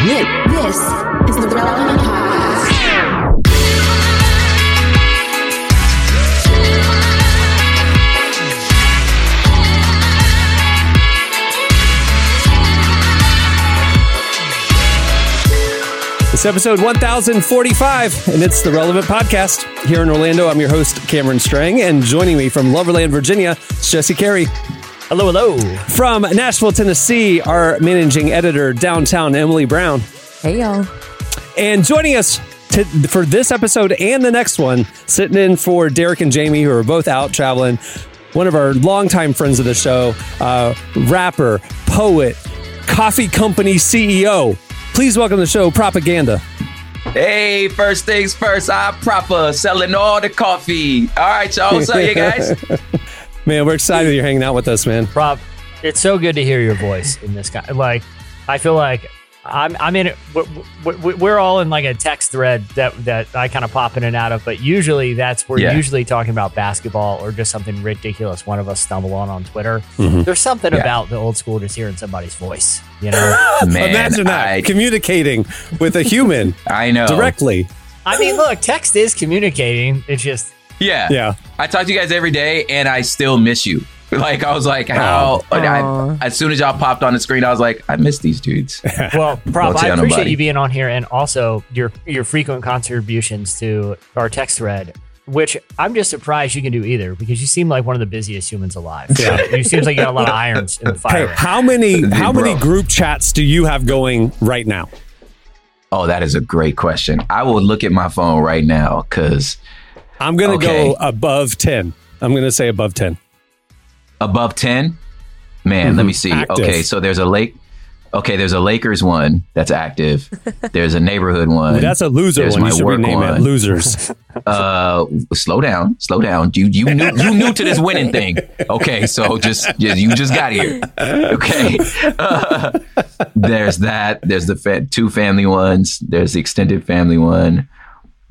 This is the Relevant Podcast. It's episode 1045, and it's the Relevant Podcast. Here in Orlando, I'm your host, Cameron Strang, and joining me from Loverland, Virginia, is Jesse Carey. Hello, hello. From Nashville, Tennessee, our managing editor, downtown, Emily Brown. Hey, y'all. And joining us to, for this episode and the next one, sitting in for Derek and Jamie, who are both out traveling, one of our longtime friends of the show, uh, rapper, poet, coffee company CEO. Please welcome to the show, Propaganda. Hey, first things first, I'm proper selling all the coffee. All right, y'all. What's up, you guys? Man, we're excited you're hanging out with us, man. Rob, it's so good to hear your voice in this guy. Like, I feel like I'm, I'm in it. We're, we're, we're all in like a text thread that, that I kind of pop in and out of, but usually that's we're Yeah. usually talking about basketball or just something ridiculous one of us stumble on on Twitter. Mhm. There's something Yeah. about the old school just hearing somebody's voice, you know? Man, Imagine that I, communicating with a human I know. directly. I mean, look, text is communicating. It's just, Yeah. Yeah. I talk to you guys every day, and I still miss you. Like I was like, how? I, as soon as y'all popped on the screen, I was like, I miss these dudes. well, Rob, I appreciate nobody. you being on here and also your your frequent contributions to our text thread. Which I'm just surprised you can do either because you seem like one of the busiest humans alive. Yeah. you seems like you got a lot of irons in the fire. Hey, fire. how many how many group chats do you have going right now? Oh, that is a great question. I will look at my phone right now because I'm gonna Okay. go above ten. I'm gonna say above ten. above ten, man. Let me see. Mm-hmm. Active. Okay, so there's a lake. Okay, there's a Lakers one that's active. There's a neighborhood one. That's a loser There's one. You my should work rename it losers. uh slow down slow down you you new you new to this winning thing okay so just, just you just got here okay Uh, there's that there's the fa- two family ones there's the extended family one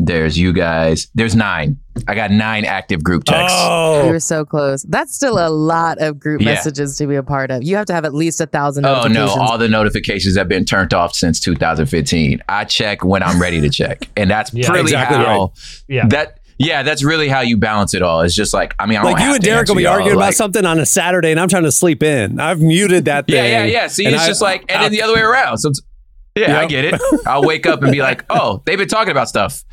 there's you guys there's nine i got nine active group texts We oh, were so close. That's still a lot of group Yeah. messages to be a part of. You have to have at least a thousand Oh no! All the notifications have been turned off since 2015. I check when I'm ready to check, and that's Yeah, really exactly how Yeah. that. Yeah, that's really how you balance it all. It's just like I mean, I don't like you have and Derek will be y'all, arguing about something on a Saturday, and I'm trying to sleep in. I've muted that thing. Yeah, yeah, yeah. See, it's I- just like, and then the other way around. So, it's- yeah, I get it. I'll wake up and be like, oh, they've been talking about stuff.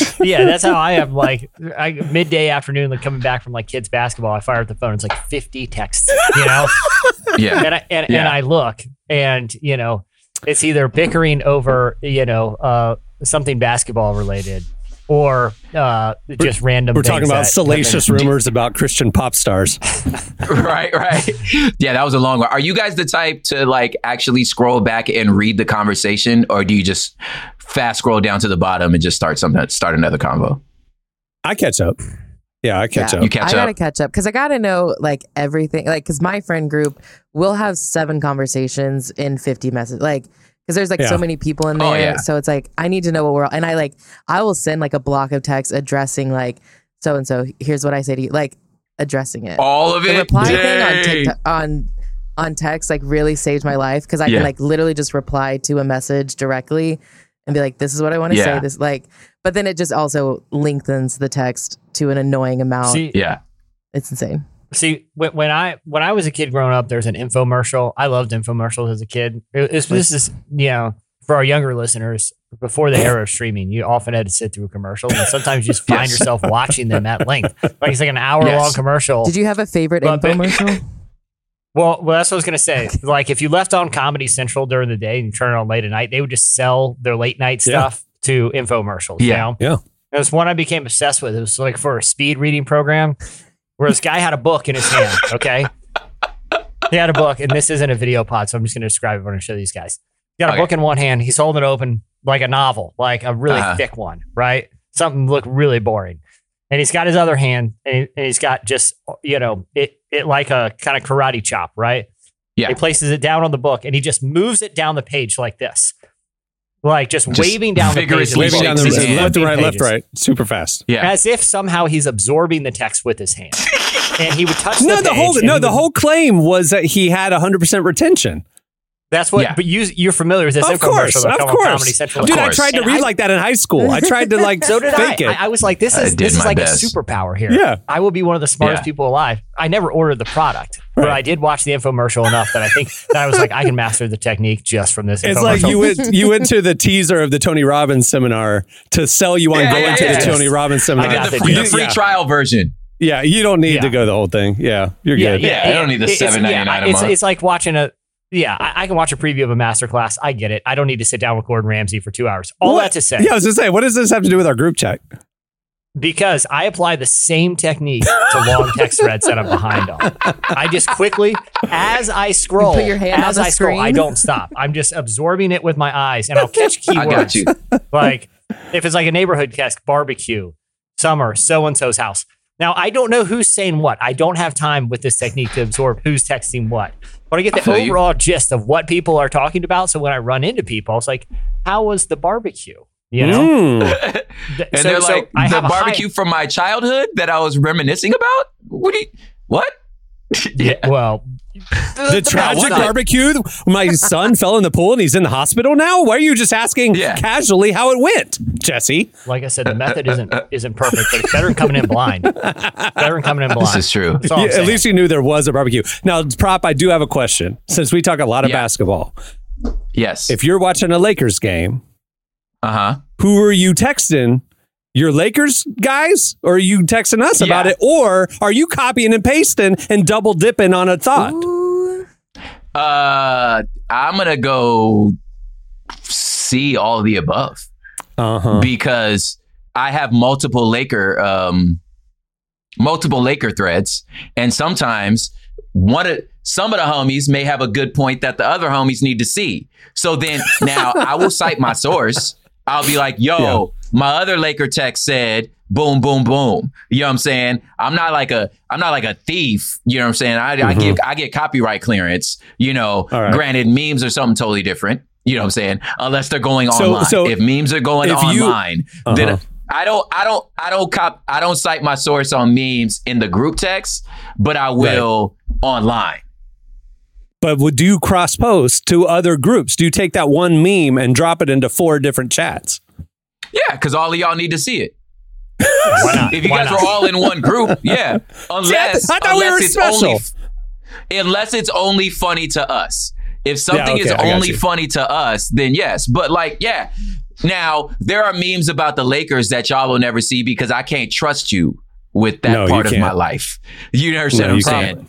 yeah, that's how I have like I, midday afternoon, like coming back from like kids basketball. I fire up the phone. It's like 50 texts, you know, Yeah, and I and, and I look, and you know, it's either bickering over you know uh, something basketball related, or uh, just random. We're talking about that- salacious rumors about Christian pop stars. right, right. Yeah, that was a long one. Are you guys the type to like actually scroll back and read the conversation, or do you just fast scroll down to the bottom and just start something, start another convo? I catch up. Yeah, I catch Yeah. up. You catch I gotta catch up because I gotta know like everything. Like, because my friend group will have seven conversations in 50 messages. Like, because there's like Yeah. so many people in oh, there. Oh, yeah. So it's like, I need to know what we're, and I like, I will send like a block of text addressing like, so and so, here's what I say to you, like addressing it. All of the it. reply thing on TikTok, on on text like really saved my life because I Yeah. can like literally just reply to a message directly and be like, "This is what I want to Yeah. say." This like, but then it just also lengthens the text to an annoying amount. See, Yeah. it's insane. See, when, when I when I was a kid growing up, there's an infomercial. I loved infomercials as a kid. It- it's- this is you know for our younger listeners before the era of streaming, you often had to sit through commercials, and sometimes you just find Yes. yourself watching them at length. Like it's like an hour long commercial. Did you have a favorite but- infomercial? well, well, that's what I was gonna say. Like if you left on Comedy Central during the day and you turn it on late at night, they would just sell their late night Yeah. stuff to infomercials. You Yeah. know? Yeah. It was one I became obsessed with. It was like for a speed reading program where this guy had a book in his hand. Okay. He had a book, and this isn't a video pod, so I'm just going to describe it when I show these guys. He got a Okay. book in one hand. He's holding it open like a novel, like a really Uh-huh. thick one, right? Something looked really boring. And he's got his other hand, and, he, and he's got just, you know, it, it like a kind of karate chop, right? Yeah. He places it down on the book, and he just moves it down the page like this. Like just, Just waving down the page. vigorously Waving down the shakes left to right, left Pages to right, super fast. Yeah. as if somehow he's absorbing the text with his hand. and he would touch No, the, the whole no, the would- whole claim was that he had 100 percent retention. That's what. Yeah. But you you're familiar with this Of infomercial course, of come on course. Comedy Central. Dude, I tried to And read I- like that in high school. I tried to like So did fake I. it. I. I was like, this is this is like best. a superpower here. Yeah. I will be one of the smartest Yeah. people alive. I never ordered the product, but I did watch the infomercial enough that I think that I was like, I can master the technique just from this. It's infomercial. like you went you went to the teaser of the Tony Robbins seminar to sell you on Yeah, going yeah, to yeah. the Tony Robbins I seminar. got did the the free, the free yeah. trial version. yeah, you don't need Yeah. to go the whole thing. Yeah, you're Yeah, good. yeah, I don't need the It's- it's- $7.99 yeah, a it's, month. It's like watching a. Yeah, I, I can watch a preview of a masterclass. I get it. I don't need to sit down with Gordon Ramsay for two hours. All What? that to say, Yeah, I was just saying, what does this have to do with our group chat? because I apply the same technique to long text threads that I'm behind on. I just quickly, as I scroll, You put your hand as on the I scroll, I don't stop. I'm just absorbing it with my eyes, and I'll catch keywords. I got you. like if it's like a neighborhood desk barbecue, summer, so and so's house. Now I don't know who's saying what. I don't have time with this technique to absorb who's texting what. But I get the I feel you. overall gist of what people are talking about. So when I run into people, it's like, how was the barbecue? You know, Mm. And so- they're so like, I the have a high- barbecue from my childhood that I was reminiscing about? What do you, what? yeah, well, The tragic barbecue. My son fell in the pool and he's in the hospital now. Why are you just asking Yeah. casually how it went, Jesse? like I said, the method isn't isn't perfect, but it's better than coming in blind. Better than coming in blind. This is true. That's all I'm Yeah, at least you knew there was a barbecue. Now, prop, I do have a question. Since we talk a lot of Yeah. basketball, Yes. if you're watching a Lakers game, Uh huh. who are you texting? Your Lakers guys, or are you texting us about it, or are you copying and pasting and double dipping on a thought? Ooh. Uh, I'm gonna go see all the above Uh huh. because I have multiple Laker, um, multiple Laker threads, and sometimes one of some of the homies may have a good point that the other homies need to see. So then now I will cite my source. I'll be like, yo, my other Laker text said, boom, boom, boom. You know what I'm saying? I'm not like a I'm not like a thief. You know what I'm saying? I, I give I get copyright clearance, you know. Right. Granted, memes are something totally different. You know what I'm saying? Unless they're going So- online. so if memes are going if you- online, Uh-huh. then I don't I don't I don't cop I don't cite my source on memes in the group text, but I will online. But would do you cross post to other groups? Do you take that one meme and drop it into four different chats? Yeah, because all of y'all need to see it. Why not? If you Why guys not? are all in one group, yeah. Unless, I thought we unless were it's special. only unless it's only funny to us. If something okay, is only funny to us, then yes. But like, yeah. Now there are memes about the Lakers that y'all will never see because I can't trust you with that No, part of my life. You understand No, what you I'm can't.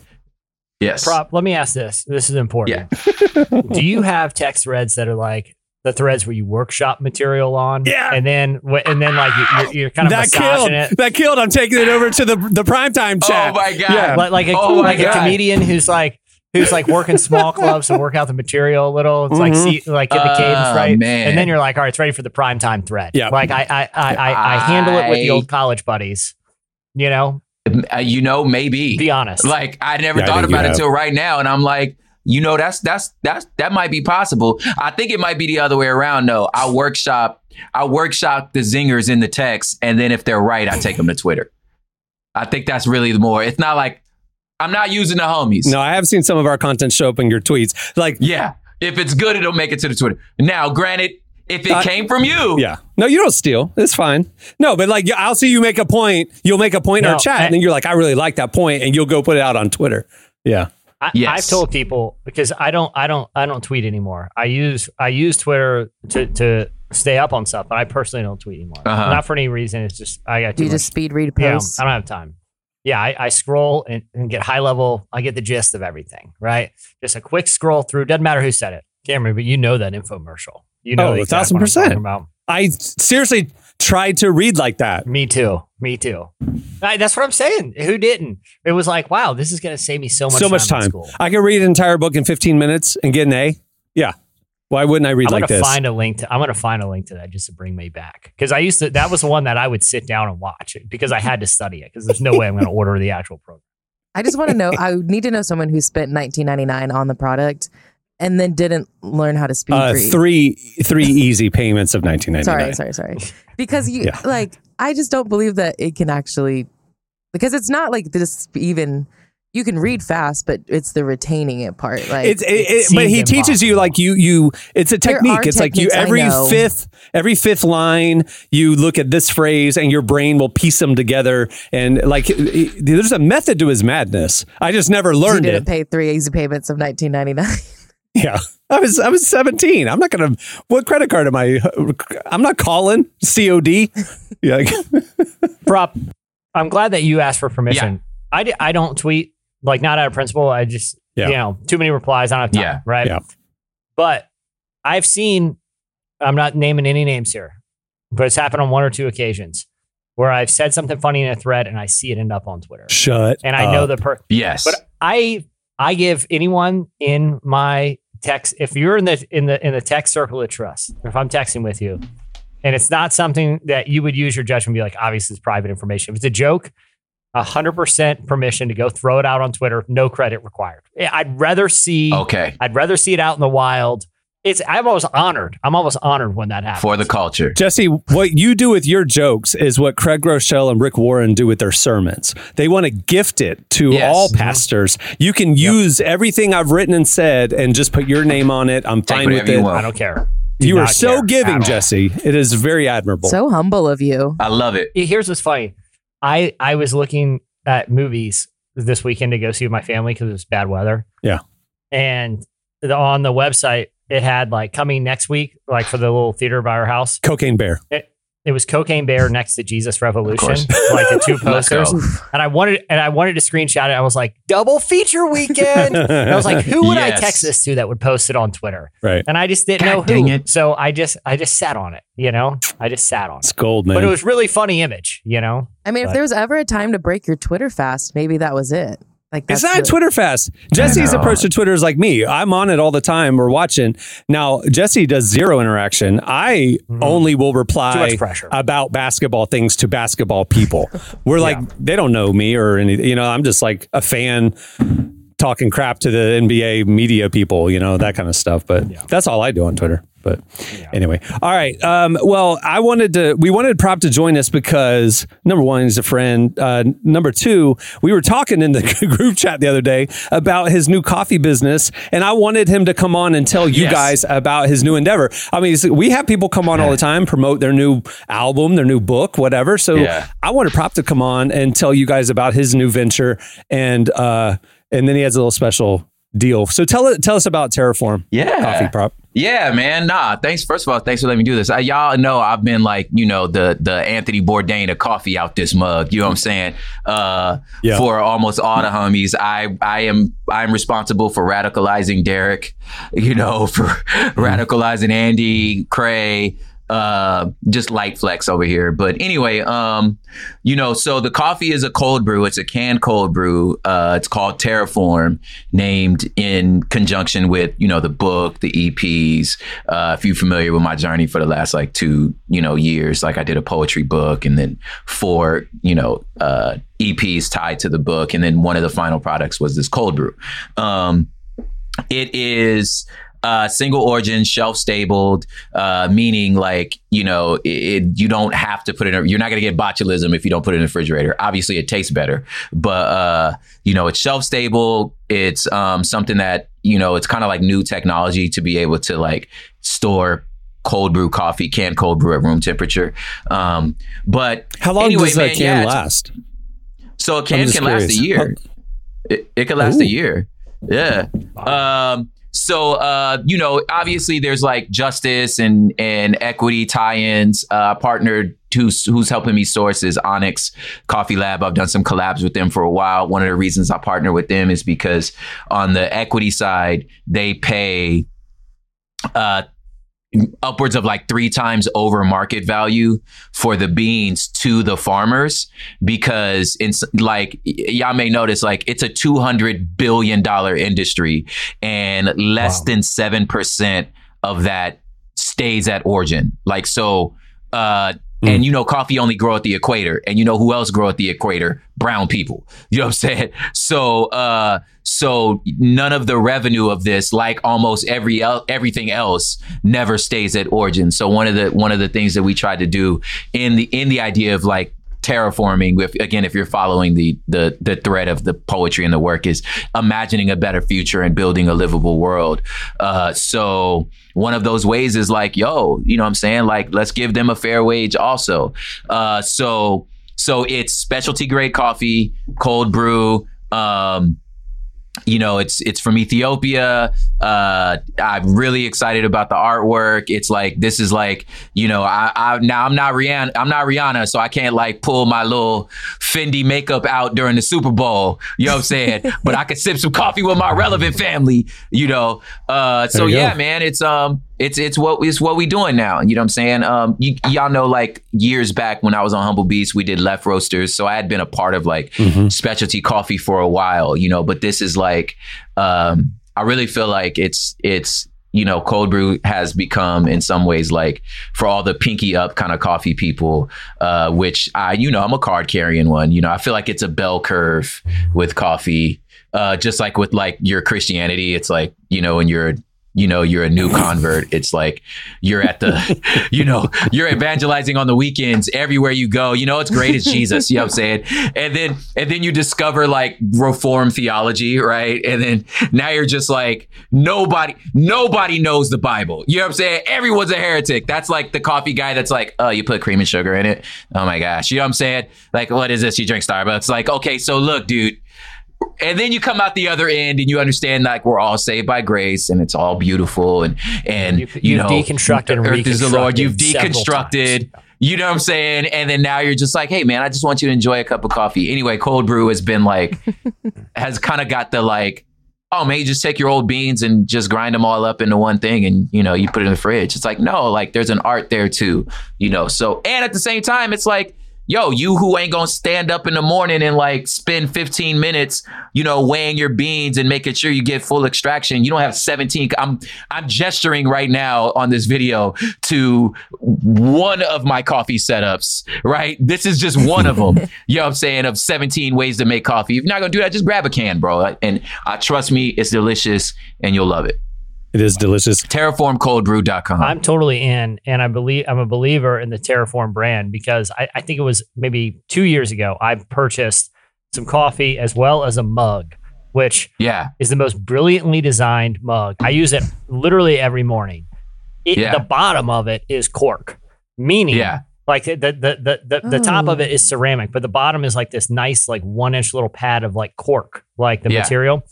Saying? Yes. Prop, let me ask this. This is important. Do you have text threads that are like the threads where you workshop material on? Yeah. And then, and then like you- you're, you're kind of that killed. it. That killed. I'm taking it over to the the primetime Oh chat. Oh my god. Yeah. Like, like a, Oh my like a comedian who's like, who's like working small clubs and work out the material a little. It's like, Mhm. see, like get the cadence Ah, right. man. And then you're like, all right, it's ready for the primetime thread. Yeah. Like I, I, I, I, I handle it with the old college buddies, you know, Uh, you know, maybe. be honest. Like I never Yeah, thought think you about it have. till right now, and I'm like, you know, that's that's that's that might be possible. I think it might be the other way around though. I workshop, I workshop the zingers in the text, and then if they're right, I take them to Twitter. I think that's really the more. It's not like I'm not using the homies. No, I have seen some of our content show up in your tweets. Like, Yeah, if it's good, it'll make it to the Twitter. Now, granted, if it Uh, came from you, yeah, no, you don't steal. It's fine. No, but like, I'll see you make a point. You'll make a point in our chat, I- and then you're like, I really like that point, and you'll go put it out on Twitter. Yeah. I, Yes. I've told people because I don't, I don't, I don't tweet anymore. I use, I use Twitter to to stay up on stuff, but I personally don't tweet anymore. Uh-huh. Not for any reason. It's just I got Do too you much. just speed read yeah, posts? I don't have time. Yeah, I, I scroll and, and get high level. I get the gist of everything. Right, just a quick scroll through. Doesn't matter who said it, Cameron, but you know that infomercial. You know Oh, the a exact thousand one I'm percent. About. I seriously tried to read like that. Me too. Me too. I, that's what I'm saying. Who didn't? It was like, wow, this is going to save me so much so much time. in time. school. I can read an entire book in 15 minutes and get an A. Yeah. Why wouldn't I read I'm like gonna this? find a link to. I'm gonna find a link to that just to bring me back because I used to. That was the one that I would sit down and watch because I had to study it because there's no way I'm gonna order the actual program. I just want to know. I need to know someone who spent 19.99 on the product and then didn't learn how to speed uh, read. three three easy payments of 1999. Sorry, sorry, sorry. Because you Yeah. like, I just don't believe that it can actually, because it's not like this even. you can read fast, but it's the retaining it part. Like It's it, it, seems but he teaches you like you you it's a technique. It's like you every fifth every fifth line you look at this phrase and your brain will piece them together and like it- it- there's a method to his madness. I just never learned didn't it. pay three easy payments of 1999. Yeah. I was I was 17. I'm not going to what credit card am I I'm not calling COD. Yeah. prop. I'm glad that you asked for permission. I, di- I don't tweet like not out of principle. I just Yeah. you know too many replies. I don't have time. Yeah. Right. Yeah. But I've seen. I'm not naming any names here, but it's happened on one or two occasions where I've said something funny in a thread and I see it end up on Twitter, Shut and I know the per. Yes. But I I give anyone in my text if you're in the in the in the text circle of trust, if I'm texting with you, and it's not something that you would use your judgment be like, obviously it's private information. If it's a joke, hundred percent permission to go throw it out on Twitter, no credit required. I'd rather see okay. I'd rather see it out in the wild. It's I'm always honored. I'm almost honored when that happens. For the culture. Jesse, what you do with your jokes is what Craig Groeschel and Rick Warren do with their sermons. They want to gift it to Yes. all mm-hmm. pastors. You can use everything I've written and said and just put your name on it. I'm fine with it. I don't care. Do You are so giving. Jesse. It is very admirable. so humble of you. I love it. here's what's funny. I I was looking at movies this weekend to go see with my family because it was bad weather. Yeah. And the, on the website, it had like coming next week, like for the little theater by our house. Cocaine Bear. It was Cocaine Bear next to Jesus Revolution, like the two Let's posters. And I wanted and I wanted to screenshot it. I was like, double feature weekend. And I was like, who would I text this to that would post it on Twitter? Right. And I just didn't God know dang who. it. So I just I just sat on it, you know? I just sat on It's it. gold, man. But it was really funny image, you know? I mean, if there was ever a time to break your Twitter fast, maybe that was it. Like It's that's not the- Twitter fast. Jesse's approach to Twitter is like me. I'm on it all the time. We're watching. Now, Jesse does zero interaction. I only will reply about basketball things to basketball people. We're like, they don't know me or anything. You know, I'm just like a fan talking crap to the NBA media people, you know, that kind of stuff. But that's all I do on Twitter. But anyway, all right. Um, well, I wanted to, we wanted Prop to join us because number one, he's a friend. Uh, number two, we were talking in the group chat the other day about his new coffee business, and I wanted him to come on and tell you Yes. guys about his new endeavor. I mean, we have people come on all the time, promote their new album, their new book, whatever. So Yeah. I wanted Prop to come on and tell you guys about his new venture, and uh, and then he has a little special deal. So tell tell us about Terraform. Yeah. Coffee Prop. Yeah, man. Nah, thanks. First of all, thanks for letting me do this. I, y'all know I've been like, you know, the the Anthony Bourdain of coffee out this mug. You know what I'm saying? Uh, Yeah. For almost all the homies, I I am I'm responsible for radicalizing Derek. You know, for radicalizing Andy, Cray. Uh, just light flex over here. But anyway, um, you know, so the coffee is a cold brew. It's a canned cold brew. Uh, it's called Terraform, named in conjunction with you know the book, the EPs. Uh, if you're familiar with my journey for the last like two you know years, like I did a poetry book and then four you know uh, EPs tied to the book, and then one of the final products was this cold brew. Um, it is uh, single origin, shelf stabled, uh, meaning like you know it, you don't have to put it. in You're not going to get botulism if you don't put it in the refrigerator. Obviously, it tastes better, but uh, you know it's shelf stable. It's um, something that you know it's kind of like new technology to be able to like store cold brew coffee, canned cold brew at room temperature. Um, but How long anyway, does that man, can yeah, last? So a can can last a curious. year. It, it can last Ooh. a year. Yeah. Um, so uh, you know, obviously there's like justice and and equity tie-ins. Uh, partnered who's who's helping me source is Onyx Coffee Lab. I've done some collabs with them for a while. One of the reasons I partner with them is because on the equity side, they pay uh upwards of like three times over market value for the beans to the farmers because it's like y'all may notice like it's a 200 billion dollar industry and less Wow. than 7% of that stays at origin like so uh and you know coffee only grow at the equator and you know who else grow at the equator? Brown people. You know what i'm saying? So uh so none of the revenue of this like almost every el- everything else never stays at origin. So one of the one of the things that we tried to do in the in the idea of like terraforming. Again, if you're following the the the thread of the poetry and the work is imagining a better future and building a livable world. Uh, so one of those ways is like, yo, you know what I'm saying? Like, let's give them a fair wage also. Uh, so so it's specialty grade coffee, cold brew. Um, you know, it's it's from Ethiopia. Uh, I'm really excited about the artwork. It's like this is like you know, I, I now I'm not Rihanna. I'm not Rihanna, so I can't like pull my little Fendi makeup out during the Super Bowl. You know what I'm saying? but I could sip some coffee with my relevant family. You know, uh, so you go. yeah, man, it's um, it's it's what it's what we doing now. You know what I'm saying? Um, you, y'all know like years back when I was on Humble Beast, we did left roasters, so I had been a part of like specialty coffee for a while. You know, but this is like, um, I really feel like it's it's you know, cold brew has become in some ways like for all the pinky up kind of coffee people, uh, which I, you know, I'm a card carrying one. You know, I feel like it's a bell curve with coffee. Uh, just like with like your Christianity, it's like, you know, when you're you know you're a new convert. It's like you're at the you know you're evangelizing on the weekends everywhere you go. You know what's great is jesus you know what i'm saying? And then and then you discover like reform theology right? And then now you're just like nobody nobody knows the bible. You know what i'm saying? Everyone's a heretic. That's like the coffee guy that's like oh you put cream and sugar in it? Oh my gosh. You know what i'm saying? Like what is this? You drink starbucks? Like okay so look dude and then you come out the other end and you understand like we're all saved by grace and it's all beautiful and and you you've know deconstructed earth is the lord. You've deconstructed you know what i'm saying? And then now you're just like hey man i just want you to enjoy a cup of coffee. Anyway cold brew has been like has kind of got the like oh man you just take your old beans and just grind them all up into one thing and you know you put it in the fridge. It's like no like there's an art there too you know? So and at the same time it's like yo, you who ain't gonna stand up in the morning and like spend 15 minutes, you know, weighing your beans and making sure you get full extraction. You don't have 17. I'm I'm gesturing right now on this video to one of my coffee setups, right? This is just one of them. you know what I'm saying? Of 17 ways to make coffee. If you're not gonna do that, just grab a can, bro. And uh, trust me, it's delicious and you'll love it. It is delicious. Terraformcoldbrew.com. I'm totally in, and I believe I'm a believer in the Terraform brand because I, I think it was maybe two years ago I purchased some coffee as well as a mug, which yeah. is the most brilliantly designed mug. I use it literally every morning. It, Yeah. The bottom of it is cork, meaning Yeah. like the the the the, the, the top of Oh. it is ceramic, but the bottom is like this nice like one inch little pad of like cork, like the Yeah. material.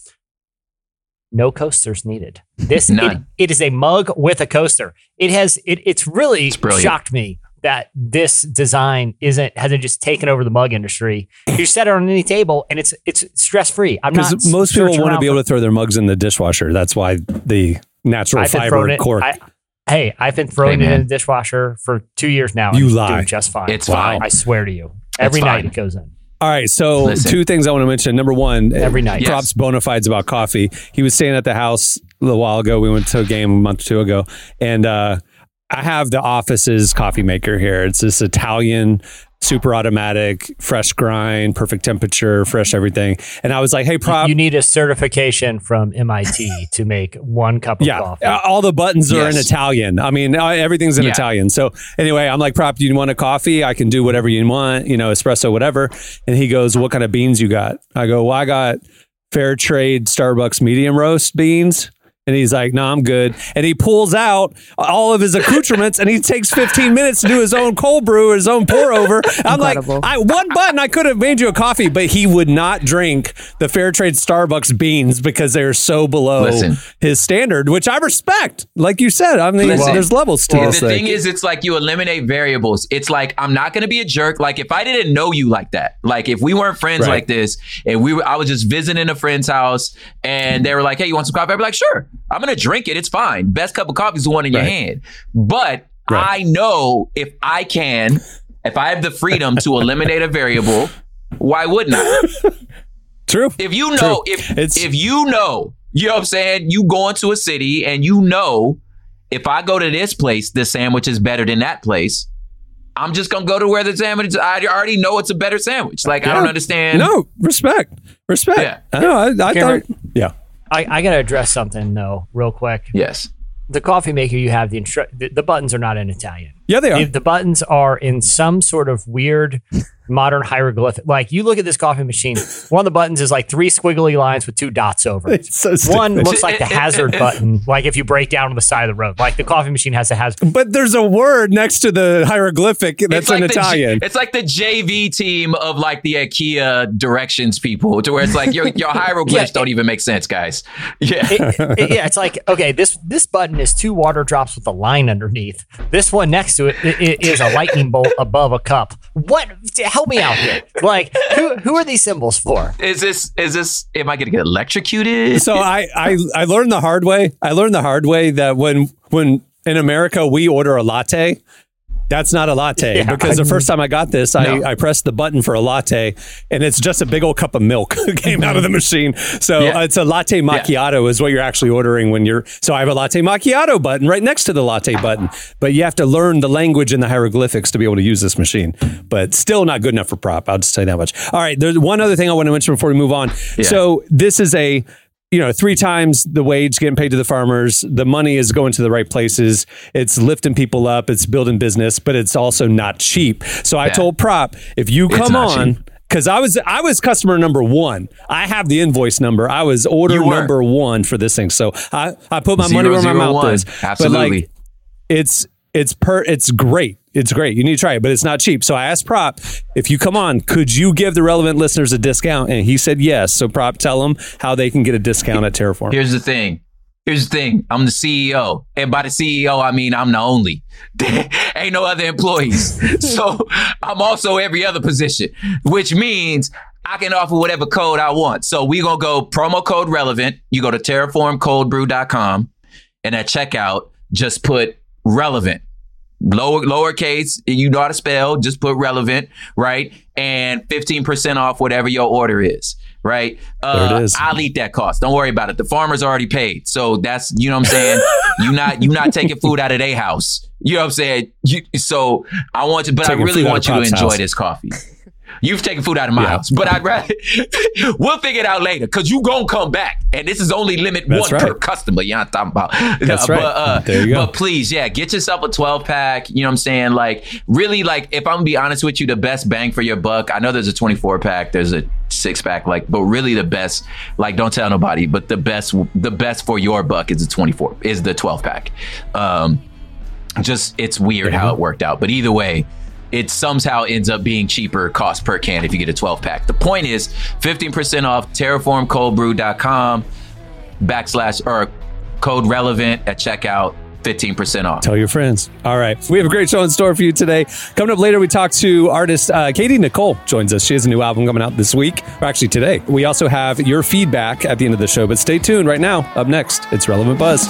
No coasters needed. This it, it is a mug with a coaster. It has it. It's really It's shocked me that this design isn't hasn't just taken over the mug industry. You set it on any table and it's it's stress free. I'm not Because most people want to be able to throw their mugs in the dishwasher. That's why the natural I've fiber throwing it. cork. I, hey, I've been throwing Hey, it in the dishwasher for two years now. You and lie. Just fine. It's fine. I swear to you. Every It's night fine. it goes in. All right, so Listen. two things I want to mention. Number one, Every night. Yes. props bona fides about coffee. He was staying at the house a little while ago. We went to a game a month or two ago, and uh, I have the office's coffee maker here. It's this Italian, super automatic, fresh grind, perfect temperature, fresh everything. And I was like, "Hey, prop." you need a certification from MIT to make one cup of yeah, coffee. all the buttons are in Italian. I mean, uh, everything's in Yeah. Italian. So anyway, I'm like, "Prop, do you want a coffee? I can do whatever you want, you know, espresso, whatever." And he goes, "What kind of beans you got?" I go, "Well, I got fair trade Starbucks medium roast beans." And he's like, no, I'm good. And he pulls out all of his accoutrements and he takes 15 minutes to do his own cold brew, or his own pour over. I'm Incredible. like, I, one button, I could have made you a coffee, but he would not drink the fair trade Starbucks beans because they're so below Listen. his standard, which I respect. Like you said, I mean, Listen. there's levels to the this thing thing. is, it's like you eliminate variables. It's like I'm not gonna be a jerk. Like if I didn't know you like that, like if we weren't friends Right. like this, and we were, I was just visiting a friend's house, and they were like, "Hey, you want some coffee?" I'd be like, "Sure." I'm gonna drink it. It's fine. Best cup of coffee is the one in your hand. But Right. I know if I can, if I have the freedom to eliminate a variable, why wouldn't I? True. If you know, True. if It's- if you know, you know what I'm saying, you go into a city and you know if I go to this place, the sandwich is better than that place. I'm just gonna go to where the sandwich. I already know it's a better sandwich. Like I don't understand. No, respect. Respect. Yeah. I know. I, I thought, yeah. I, I got to address something though, real quick. Yes. The coffee maker you have, the, instru- the the buttons are not in Italian. Yeah, they are. If the buttons are in some sort of weird modern hieroglyphic. Like you look at this coffee machine, one of the buttons is like three squiggly lines with two dots over it. It's so stupid. One looks like the hazard button, like if you break down on the side of the road. Like the coffee machine has a hazard. But there's a word next to the hieroglyphic that's it's like in the J- Italian. it's like the JV team of like the IKEA directions people, to where it's like your your hieroglyphs Yeah. don't even make sense, guys. Yeah. It- it- yeah, it's like okay, this this button is two water drops with a line underneath. This one next to it i- i- a lightning bolt above a cup. What? Help me out here. Like who who are these symbols for? Is this is this am I gonna get electrocuted? so I, I I learned the hard way. I learned the hard way that when when in America we order a latte, that's not a latte Yeah. because the first time I got this, I, No. I pressed the button for a latte, and it's just a big old cup of milk came out of the machine. So Yeah. uh, it's a latte macchiato is what you're actually ordering when you're. So I have a latte macchiato button right next to the latte button, but you have to learn the language and the hieroglyphics to be able to use this machine. But still not good enough for prop. I'll just tell you that much. All right, there's one other thing I want to mention before we move on. Yeah. So this is a you know, three times the wage getting paid to the farmers. The money is going to the right places. It's lifting people up. It's building business, but it's also not cheap. So I Yeah. told Prop, if you come on, cheap. because I was I was customer number one. I have the invoice number. I was order number one for this thing. So I, I put my money Zero, where my mouth one. is. But Absolutely. like, it's it's per it's great. It's great. You need to try it, but it's not cheap. So I asked Prop, if you come on, could you give the relevant listeners a discount? And he said yes. So Prop, tell them how they can get a discount at Terraform. Here's the thing. Here's the thing. I'm the CEO. And by the CEO, I mean I'm the only. Ain't no other employees. so I'm also every other position, which means I can offer whatever code I want. So we're going to go promo code relevant. You go to terraformcoldbrew.com and at checkout, just put relevant. Lower lowercase, you know how to spell, just put relevant, right? And 15% off whatever your order is, right? Uh, There it is. I'll eat that cost. Don't worry about it. The farmer's already paid. So that's you know what I'm saying? you not you not taking food out of their house. You know what I'm saying? You, so I want to but Taking I really want you to enjoy house. this coffee. You've taken food out of my Yeah. house, but I'd rather we'll figure it out later because you gonna come back, and this is only limit That's one per customer. You know what I'm talking about? That's Uh, right. But, uh, There you go. But please, yeah, get yourself a 12 pack. You know what I'm saying? Like, really, like, if I'm gonna be honest with you, the best bang for your buck. I know there's a 24 pack, there's a six pack, like, but really the best, like, don't tell nobody, but the best, the best for your buck is the 24, is the 12 pack. Um, just it's weird how it worked out, but either way. It somehow ends up being cheaper cost per can if you get a 12 pack. The point is 15% off terraformcoldbrew.com backslash or code relevant at checkout, 15% off. Tell your friends. All right. We have a great show in store for you today. Coming up later, we talk to artist uh, Katy Nichole joins us. She has a new album coming out this week, or actually today. We also have your feedback at the end of the show, but stay tuned right now. Up next, it's Relevant Buzz.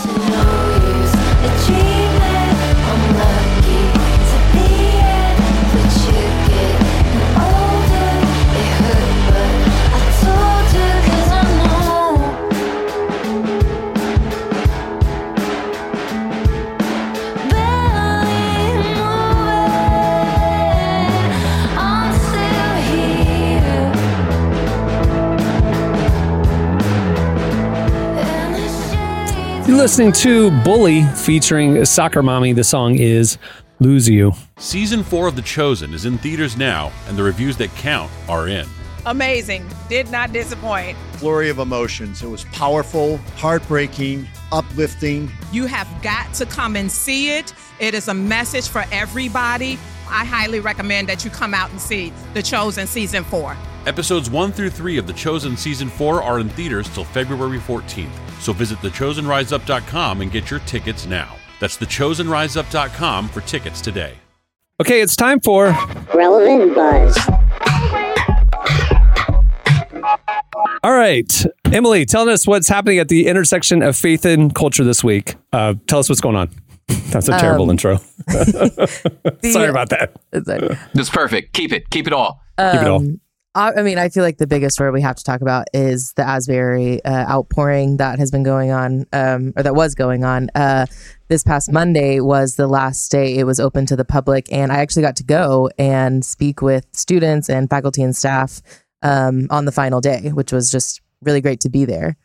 Listening to Bully featuring Soccer Mommy. The song is Lose You. Season 4 of The Chosen is in theaters now, and the reviews that count are in. Amazing. Did not disappoint. flurry of emotions. It was powerful, heartbreaking, uplifting. You have got to come and see it. It is a message for everybody. I highly recommend that you come out and see The Chosen Season 4. Episodes 1 through 3 of The Chosen Season 4 are in theaters till February 14th, so visit thechosenriseup.com and get your tickets now. That's thechosenriseup.com for tickets today. Okay, it's time for Relevant Buzz. All right, Emily, telling us what's happening at the intersection of faith and culture this week. Uh, tell us what's going on. That's a terrible Um, intro. The- Sorry about that. It's like- That's perfect. Keep it. Keep it all. Keep it all. I, I mean, I feel like the biggest story we have to talk about is the Asbury uh, outpouring that has been going on, um, or that was going on. Uh, this past Monday was the last day it was open to the public, and I actually got to go and speak with students and faculty and staff um, on the final day, which was just really great to be there.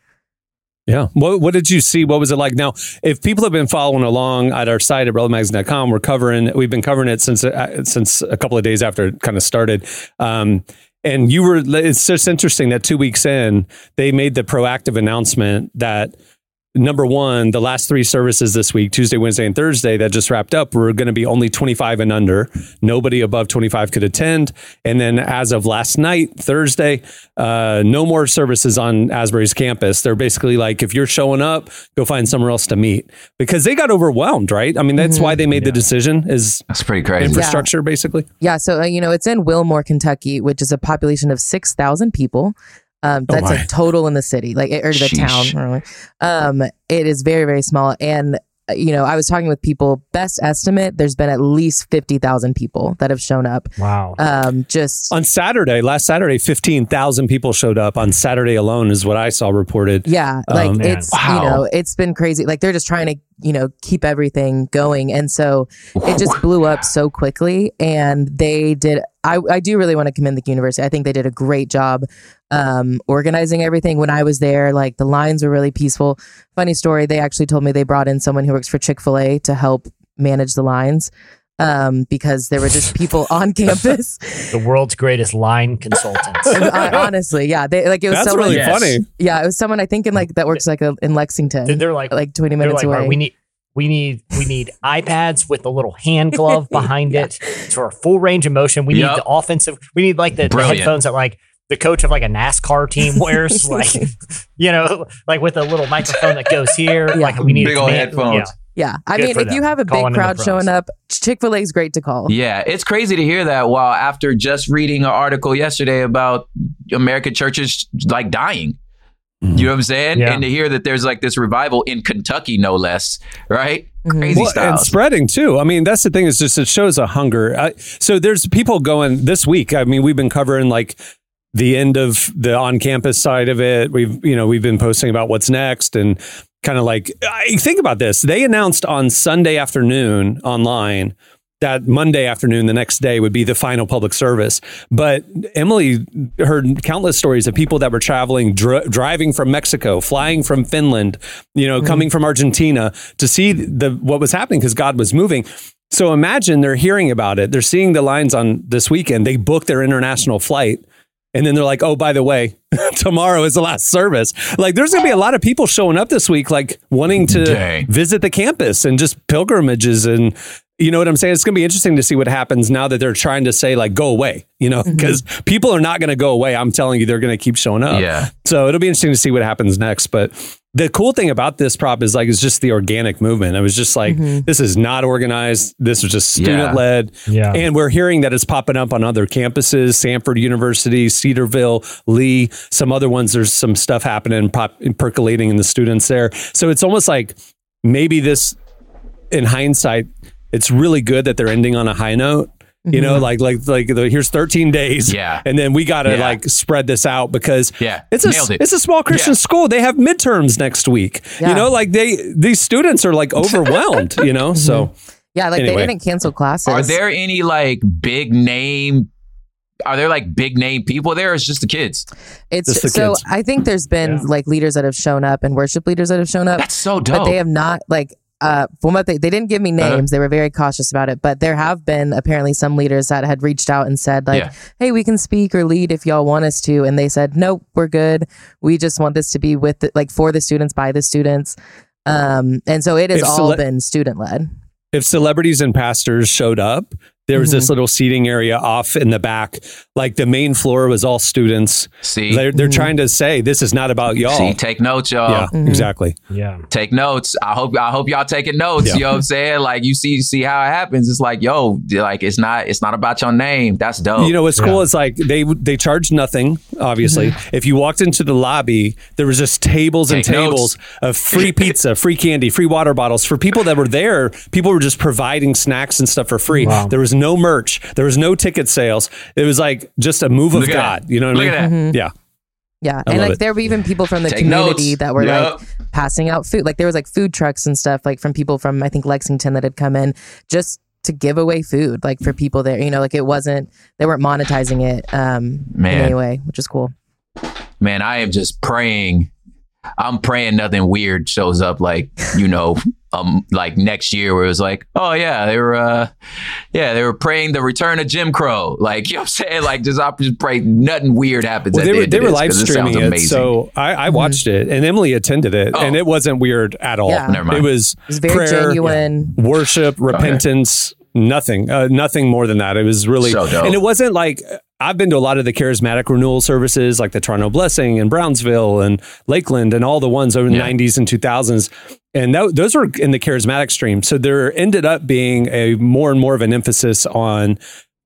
Yeah. What What did you see? What was it like? Now, if people have been following along at our site at relevantmagazine.com, we're covering. We've been covering it since uh, since a couple of days after it kind of started. Um, and you were. It's just interesting that two weeks in, they made the proactive announcement that number one, the last three services this week, Tuesday, Wednesday, and Thursday that just wrapped up, were going to be only 25 and under. Nobody above 25 could attend. And then as of last night, Thursday, uh, no more services on Asbury's campus. They're basically like, if you're showing up, go find somewhere else to meet because they got overwhelmed, right? I mean, that's why they made the decision is That's pretty crazy. infrastructure, basically. Yeah, so uh, you know it's in Wilmore, Kentucky, which is a population of six thousand people. Um, Oh, that's a total in the city, like or the Sheesh. town. Really. Um, it is very very small, and uh, you know I was talking with people. Best estimate, there's been at least fifty thousand people that have shown up. Wow. Um, just On Saturday, last Saturday, 15,000 people showed up on Saturday alone, is what I saw reported. Yeah, like Um, it's Wow. you know it's been crazy. Like they're just trying to you know keep everything going, and so it just blew up so quickly. And they did. I I do really want to commend the university. I think they did a great job um, organizing everything. When I was there, like the lines were really peaceful. Funny story. They actually told me they brought in someone who works for Chick Fil A to help manage the lines. Um, because there were just people on campus. the world's greatest line consultants. And I- honestly, yeah, they like it was That's someone. really Yes. funny. Yeah, it was someone I think in like that works like a, in Lexington. They're- they're like- like twenty They're minutes like, "All right, away. we need we need we need iPads with a little hand glove behind it for a full range of motion. We Yup. need the offensive. We need like the, the headphones that like the coach of like a NASCAR team wears, like you know, like with a little microphone that goes here. Yeah. Like we need Big a old command- headphones. yeah, I Good mean, for if you have a Calling big crowd showing up, Chick Fil A is great to call. Yeah, it's crazy to hear that while after just reading an article yesterday about American churches like dying. You know what I'm saying? Yeah. And to hear that there's like this revival in Kentucky, no less, right? Mhm. Crazy Well, and spreading too. I mean, that's the thing is just it shows a hunger. I, so there's people going this week. I mean, we've been covering like the end of the on-campus side of it. We've you know we've been posting about what's next and kind of like I think about this. They announced on Sunday afternoon online that Monday afternoon, the next day, would be the final public service. But Emily heard countless stories of people that were traveling, dr- driving from Mexico, flying from Finland, you know, mm-hmm. coming from Argentina to see the what was happening because God was moving. So imagine they're hearing about it. They're seeing the lines on this weekend. They book their international flight. And then they're like, oh, by the way, tomorrow is the last service. Like, there's going to be a lot of people showing up this week, like wanting to Dang. visit the campus and just pilgrimages. And you know what I'm saying? It's going to be interesting to see what happens now that they're trying to say, like, go away, you know, mm-hmm. because people are not going to go away. I'm telling you, they're going to keep showing up. Yeah. So it'll be interesting to see what happens next. But the cool thing about this prop is like, it's just the organic movement. It was just like, mm-hmm. this is not organized. This was just student led. Yeah. And we're hearing that it's popping up on other campuses, Samford University, Cedarville, Lee, some other ones. There's some stuff happening, pop, percolating in the students there. So it's almost like maybe this, in hindsight, it's really good that they're ending on a high note. You know, mm-hmm. like like like the, here's 13 days, Yeah. and then we got to Yeah. like spread this out because Yeah. it's a it. it's a small Christian Yeah. school. They have midterms next week. Yeah. You know, like they these students are like overwhelmed. you know, so mm-hmm. Yeah, like Anyway. they didn't cancel classes. Are there any like big name? Are there like big name people there? Or it's just the kids. It's Just the so kids. I think there's been Yeah. like leaders that have shown up and worship leaders that have shown up, That's so dope. but they have not like. Uh, from what they they didn't give me names, Uh-huh. they were very cautious about it. But there have been apparently some leaders that had reached out and said like, Yeah. "Hey, we can speak or lead if y'all want us to," and they said, "Nope, we're good. We just want this to be with the, like for the students by the students." Um, and so it has If all cele- been student led. if celebrities and pastors showed up, there was Mm-hmm. this little seating area off in the back. Like the main floor was all students. see, They're, Mm-hmm. trying to say this is not about y'all. see, take notes, y'all. yeah, Mm-hmm. exactly. Yeah. Take notes. I hope I hope y'all taking notes. Yeah. You know what I'm saying? Like you see see how it happens. It's like, yo, like it's not it's not about your name. That's dope. You know what's cool is like they they charge nothing. Obviously, if you walked into the lobby, there was just tables and Take notes. tables of free pizza, free candy, free water bottles for people that were there. People were just providing snacks and stuff for free. Wow. There was no merch. There was no ticket sales. It was like just a move of Look at God. that. You know what Look I at mean? that. Yeah. Yeah, I and like it. there were even people from the Take community notes. that were Yup. like passing out food. Like there was like food trucks and stuff, like from people from I think Lexington that had come in just to give away food, like for people there. You know, like it wasn't they weren't monetizing it um in any way, which is cool. man, I am just praying I'm praying nothing weird shows up like, you know, um like next year where it was like, oh yeah, they were uh yeah, they were praying the return of Jim Crow. Like, you know what I'm saying? Like just I just pray nothing weird happens. Well, they were end they were this, live 'cause it streaming it, amazing. so I, I watched it, and Emily attended it, Oh. and it wasn't weird at all. Yeah. Never mind. It was It was very prayer, genuine. worship, repentance, nothing, uh, nothing more than that. It was really, So dope. and it wasn't like I've been to a lot of the charismatic renewal services, like the Toronto Blessing and Brownsville and Lakeland, and all the ones over the Yeah. '90s and 2000s. And tho- those were in the charismatic stream. So there ended up being a more and more of an emphasis on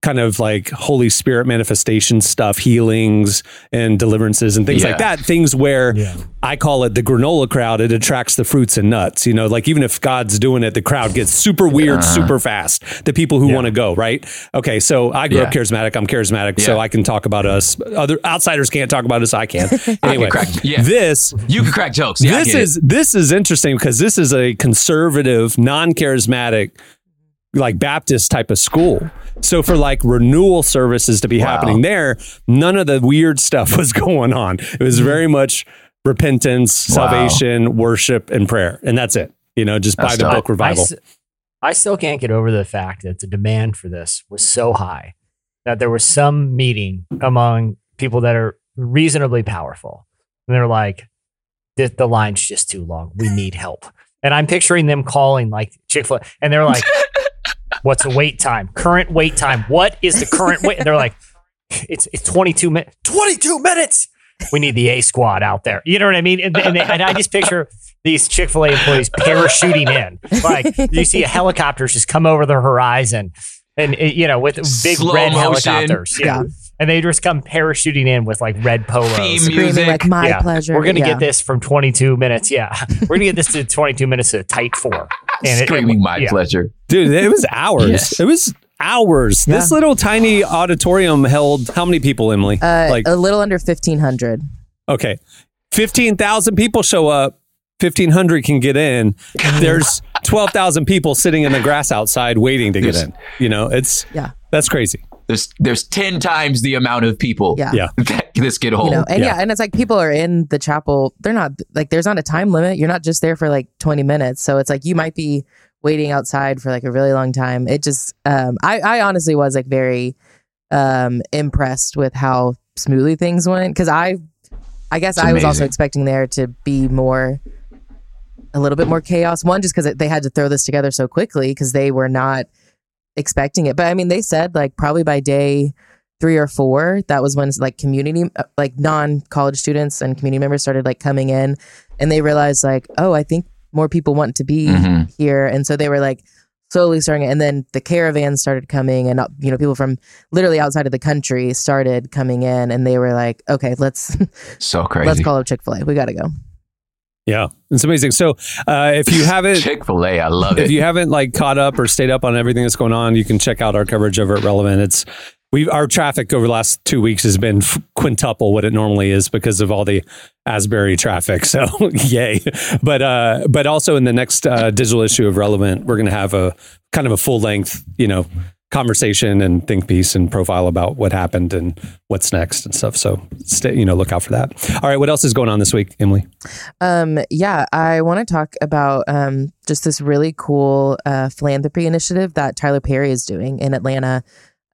kind of like Holy Spirit manifestation stuff, healings and deliverances and things Yeah. like that. Things where Yeah. I call it the granola crowd. It attracts the fruits and nuts. You know, like even if God's doing it, the crowd gets super weird, Uh-huh. super fast. The people who Yeah. want to go, right? Okay, so I grew up charismatic. I'm charismatic, so I can talk about us. Other outsiders can't talk about us. I can. Anyway, crack- yeah. this you can crack jokes. Yeah, this get it. is this is interesting because this is a conservative, non-charismatic, like Baptist type of school. So for like renewal services to be Wow. happening there, none of the weird stuff was going on. It was mm-hmm. very much repentance, Wow. salvation, worship, and prayer, and that's it. You know, just by That's the book revival. I, s- I still can't get over the fact that the demand for this was so high that there was some meeting among people that are reasonably powerful. And they're like, the, the line's just too long. We need help. And I'm picturing them calling like Chick fil A, and they're like, what's the wait time? Current wait time. What is the current wait? And they're like, it's, it's 22 minutes. 22 minutes. We need the A squad out there. You know what I mean? And, and, they- and I just picture these Chick fil A employees parachuting in. Like you see a helicopter just come over the horizon and, uh, you know, with big Slow red motion. helicopters. Yeah. And they just come parachuting in with like red polos. Theme Screaming music. like my Yeah. pleasure. We're gonna Yeah. get this from 22 minutes. Yeah, we're gonna get this to 22 minutes to tight four. And Screaming it- my yeah. pleasure. Dude, it was hours. Yes. It was hours. This little tiny auditorium held how many people, Emily? Uh, like a little under 1,500. Okay. 15,000 people show up. 1,500 can get in. There's 12,000 people sitting in the grass outside waiting to get There's- in. You know, it's, Yeah. that's crazy. There's there's ten times the amount of people Yeah. Yeah. that this get hold. You know, and Yeah. yeah. and it's like people are in the chapel. They're not like there's not a time limit. You're not just there for like 20 minutes. So it's like you might be waiting outside for like a really long time. It just, um, I, I honestly was like very um, impressed with how smoothly things went because I, I guess It's I was also expecting there to be more, a little bit more chaos. One, just because they had to throw this together so quickly because they were not expecting it. But I mean, they said like probably by day three or four, that was when like community, uh, like non college students and community members started like coming in and they realized like, oh, I think more people want to be Mhm. here. And so they were like slowly starting it. And then the caravans started coming and, uh, you know, people from literally outside of the country started coming in and they were like, okay, let's, So crazy. let's call up Chick fil A. We got to go. Yeah. It's amazing. So uh, if you haven't, Chick Fil A. I love it. if you haven't like caught up or stayed up on everything that's going on, you can check out our coverage over at Relevant. It's we our traffic over the last two weeks has been quintuple what it normally is because of all the Asbury traffic. So yay! But uh, but also in the next uh, digital issue of Relevant, we're going to have a kind of a full length, you know, conversation and think piece and profile about what happened and what's next and stuff. So stay, you know, look out for that. All right, what else is going on this week, Emily? Um, yeah, I want to talk about um, just this really cool uh, philanthropy initiative that Tyler Perry is doing in Atlanta.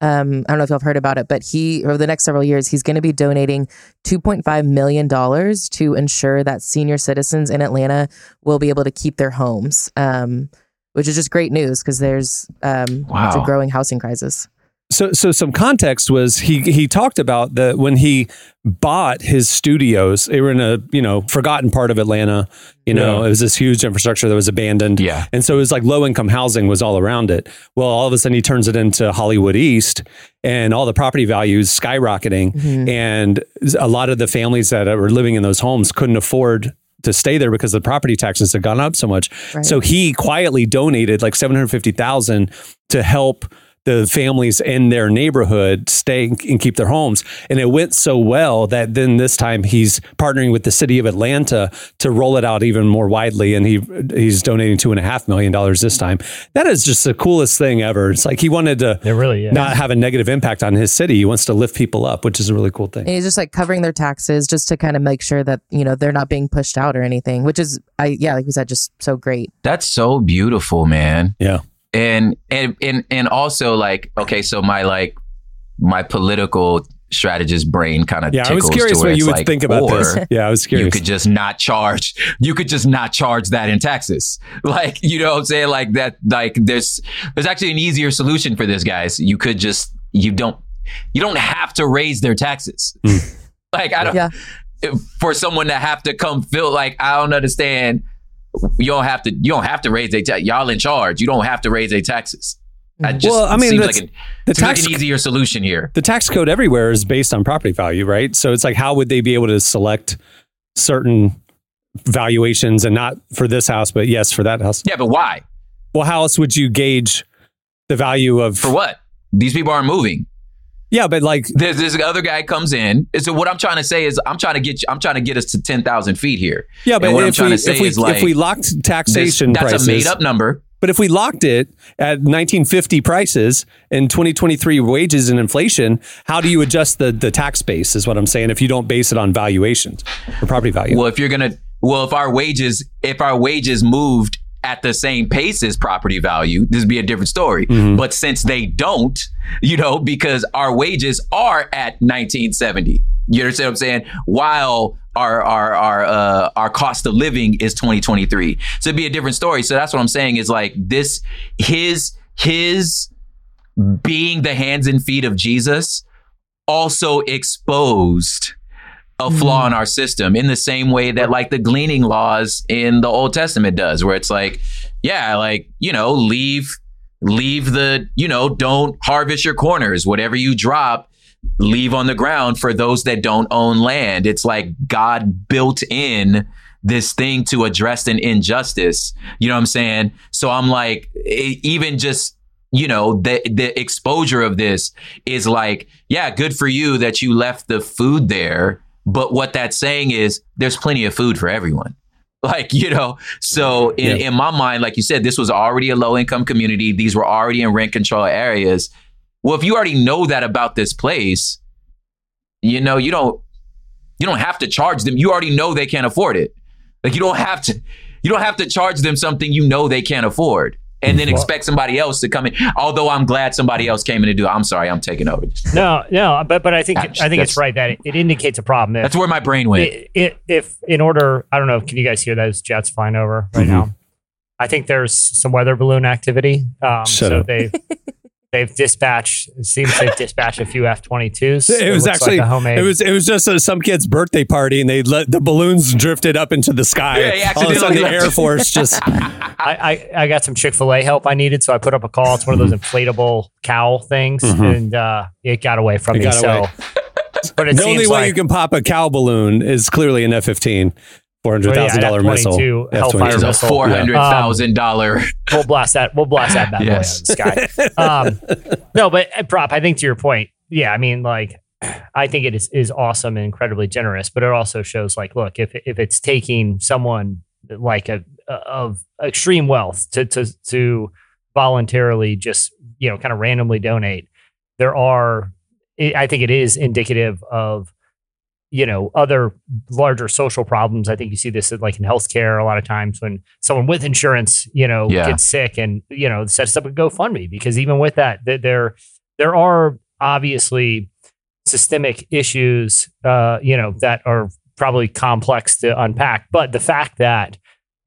Um, I don't know if you've heard about it, but he over the next several years he's going to be donating 2.5 million dollars to ensure that senior citizens in Atlanta will be able to keep their homes. Um, which is just great news because there's um, it's a growing housing crisis. So, so some context was he he talked about that when he bought his studios, they were in a you know forgotten part of Atlanta. You know, Yeah. it was this huge infrastructure that was abandoned. Yeah. and so it was like low income housing was all around it. Well, all of a sudden he turns it into Hollywood East, and all the property values skyrocketing, Mm-hmm. and a lot of the families that were living in those homes couldn't afford to stay there because the property taxes had gone up so much. Right. So he quietly donated like 750,000 to help the families in their neighborhood stay and keep their homes. And it went so well that then this time he's partnering with the city of Atlanta to roll it out even more widely. And he he's donating two and a half million dollars this time. That is just the coolest thing ever. It's like he wanted to It really is. not have a negative impact on his city. He wants to lift people up, which is a really cool thing. And he's just like covering their taxes just to kind of make sure that, you know, they're not being pushed out or anything, which is, I, yeah, like we said, just so great. That's so beautiful, man. Yeah. And and and and also like okay, so my like my political strategist brain kind of Yeah, I was curious what you would think about this. Yeah, I was curious. You could just not charge. You could just not charge that in Texas. Like, you know what I'm saying? Like that, like there's, there's actually an easier solution for this, guys. You could just, you don't, you don't have to raise their taxes. Hmm. like, I don't, Yeah. for someone to have to come feel like, I don't understand. You don't have to, you don't have to raise a tax. Y'all in charge. You don't have to raise a taxes. I mm-hmm. just, Well, I mean, seems like, an, the seems like an easier solution here. the tax code everywhere is based on property value, right? So it's like, how would they be able to select certain valuations and not for this house, but yes, for that house? Yeah, but why? Well, how else would you gauge the value of? For what? These people aren't moving. Yeah, but like, There's this other guy comes in. So what I'm trying to say is I'm trying to get you, I'm trying to get us to ten thousand feet here. yeah, but And what I'm trying we, to say if we, is like if we locked this- taxation that's prices, a made up number. But if we locked it at 1950 prices and 2023 wages and inflation, how do you adjust the, the tax base? Is what I'm saying. If you don't base it on valuations or property value. Well, if you're gonna, well, if our wages, if our wages moved at the same pace as property value, this would be a different story. Mm-hmm. But since they don't, you know, because our wages are at 1970. You understand what I'm saying? While our our our uh, our cost of living is 2023, so it'd be a different story. So that's what I'm saying is like this his his being the hands and feet of Jesus also exposed a flaw in mm-hmm. our system in the same way that like the gleaning laws in the Old Testament does, where it's like, yeah, like, you know, leave, leave the, you know, don't harvest your corners. Whatever you drop, leave on the ground for those that don't own land. It's like God built in this thing to address an injustice. You know what I'm saying? So I'm like, e- even just you know the the exposure of this is like yeah good for you that you left the food there but what that's saying is there's plenty of food for everyone. Like you know so in, Yeah. in my mind like you said this was already a low income community. These were already in rent control areas. Well if you already know that about this place you know you don't you don't have to charge them. You already know they can't afford it. Like you don't have to you don't have to charge them something you know they can't afford and then expect somebody else to come in although i'm glad somebody else came in to do it i'm sorry i'm taking over No, no, but but I think Gosh, I think it's right that it, it indicates a problem. If, that's where my brain went if in order, I don't know, can you guys hear those jets flying over right Mm-hmm. now? I think there's some weather balloon activity. Um, Shut so up. they've they've dispatched. It seems they've dispatched a few F-22s. it was looks actually like a homemade. it was it was just uh some kid's birthday party and they let the balloons drifted up into the sky. Yeah, All of a sudden, the Air. Force just I, I, I got some Chick Fil A help I needed, so I put up a call. It's one of those inflatable cowl things, Mhm. and uh, it got away from It me. so, away. but it the only way like you can pop a cow balloon is clearly an F-15, four hundred thousand dollar Well, yeah, missile. F-22 Hellfire F-22. it's a missile. four hundred thousand dollar we'll blast that. We'll blast that bad Yes. boy out of the sky. Um, no, but uh, prop. I think to your point, yeah. I mean, like, I think it is is awesome and incredibly generous, but it also shows like, look, if if it's taking someone like a of extreme wealth to to to voluntarily just you know kind of randomly donate, there are. I think it is indicative of you know other larger social problems i think you see this like in healthcare a lot of times when someone with insurance you know Yeah. gets sick and you know sets up a gofundme because even with that th- there there are obviously systemic issues uh you know that are probably complex to unpack but the fact that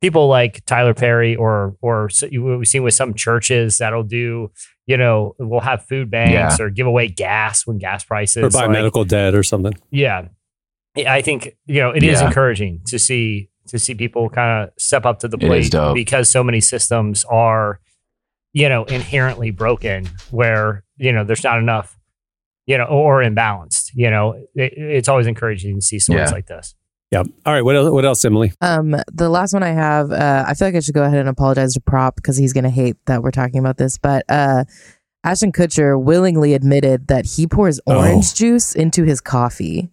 people like Tyler Perry or or s- we've seen with some churches that'll do you know we'll have food banks or give away gas when gas prices or buy like- medical debt or something. yeah i think you know it is Yeah. encouraging to see to see people kind of step up to the plate because so many systems are you know inherently broken where you know there's not enough you know or imbalanced you know it, it's always encouraging to see stories Yeah. like this Yeah. All right. What else? What else, Emily? Um, the last one I have, uh, I feel like I should go ahead and apologize to Prop because he's going to hate that we're talking about this. But uh, Ashton Kutcher willingly admitted that he pours Oh. orange juice into his coffee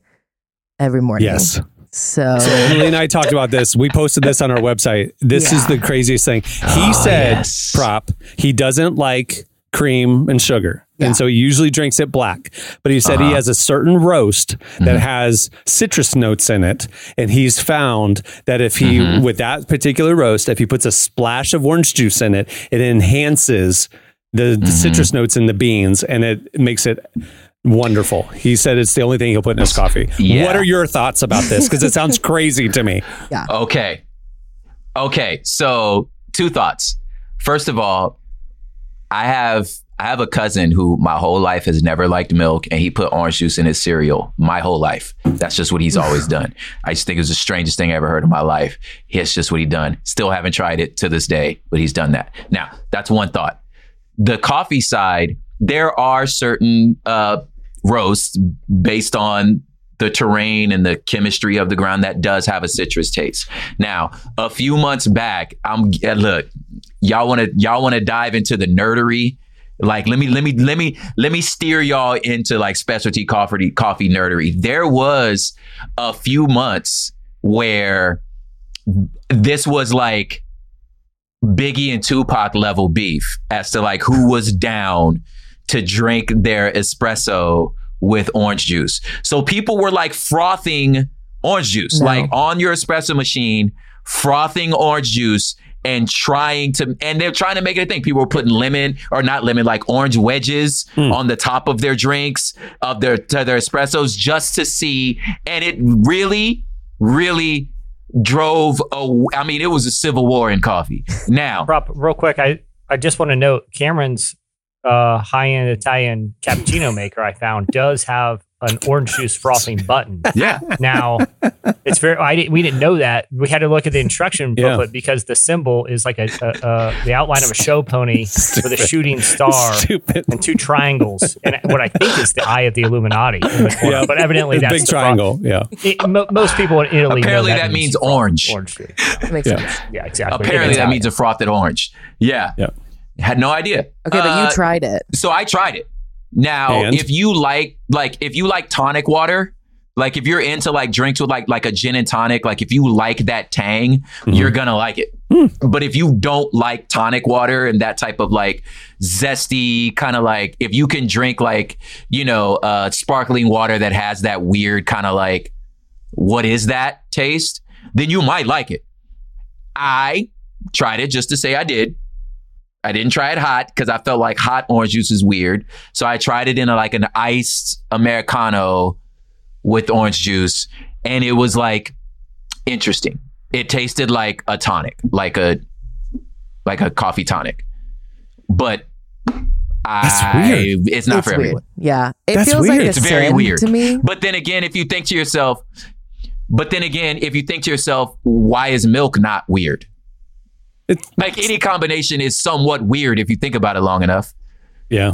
every morning. Yes. So, So Emily and I talked about this. We posted this on our website. This is the craziest thing. He Oh, said, yes. prop, he doesn't like cream and sugar. Yeah. And so he usually drinks it black. But he said he Uh-huh. has a certain roast that Mm-hmm. has citrus notes in it. And he's found that if he, Mm-hmm. with that particular roast, if he puts a splash of orange juice in it, it enhances the, Mm-hmm. the citrus notes in the beans and it makes it wonderful. He said it's the only thing he'll put in his coffee. Yeah. What are your thoughts about this? Because it sounds crazy to me. Yeah. Okay. Okay. So two thoughts. First of all, I have I have a cousin who my whole life has never liked milk and he put orange juice in his cereal my whole life. That's just what he's always done. I just think it was the strangest thing I ever heard in my life. It's just what he done. Still haven't tried it to this day, but he's done that. Now, that's one thought. The coffee side, there are certain uh, roasts based on the terrain and the chemistry of the ground that does have a citrus taste. Now, a few months back, I'm look, y'all want to y'all want to dive into the nerdery. Like let me let me let me let me steer y'all into like specialty coffee coffee nerdery. There was a few months where this was like Biggie and Tupac level beef as to like who was down to drink their espresso with orange juice. So people were like frothing orange juice, No. like on your espresso machine, frothing orange juice and trying to, and they're trying to make it a thing. People were putting lemon or not lemon, like orange wedges mm. on the top of their drinks, of their, to their espressos just to see. And it really, really drove a, I mean, it was a civil war in coffee. Now, Prop, real quick, I, I just want to note Cameron's uh, high end Italian cappuccino maker I found does have an orange juice frothing button. yeah. Now, it's very. I didn't, we didn't know that. We had to look at the instruction Yeah. booklet because the symbol is like a, a, a the outline of a show pony with a shooting star Stupid. and two triangles, and what I think is the eye of the Illuminati. The. Yeah. but evidently The that's big the fro- triangle. Yeah. It- mo- most people in Italy know Apparently that means fro- orange. Orange. juice. that makes Yeah. sense. Yeah, exactly. Apparently that means a frothed orange. Yeah. Yeah. Had no idea. Okay, but Uh, you tried it. So I tried it. Now, And? if you like, like, if you like tonic water, like if you're into like drinks with like like a gin and tonic, like if you like that tang, you're gonna like it. But if you don't like tonic water and that type of like zesty kind of like, if you can drink like you know uh, sparkling water that has that weird kind of like, what is that taste? Then you might like it. I tried it just to say I did. I didn't try it hot because I felt like hot orange juice is weird. So I tried it in a, like an iced Americano with orange juice. And it was like interesting. It tasted like a tonic, like a like a coffee tonic. But That's I, weird. it's not it's for weird. everyone. Yeah, it That's feels weird. like a It's very sin weird. to me. But then again, if you think to yourself, but then again, if you think to yourself, why is milk not weird? It's- like any combination is somewhat weird if you think about it long enough. Yeah.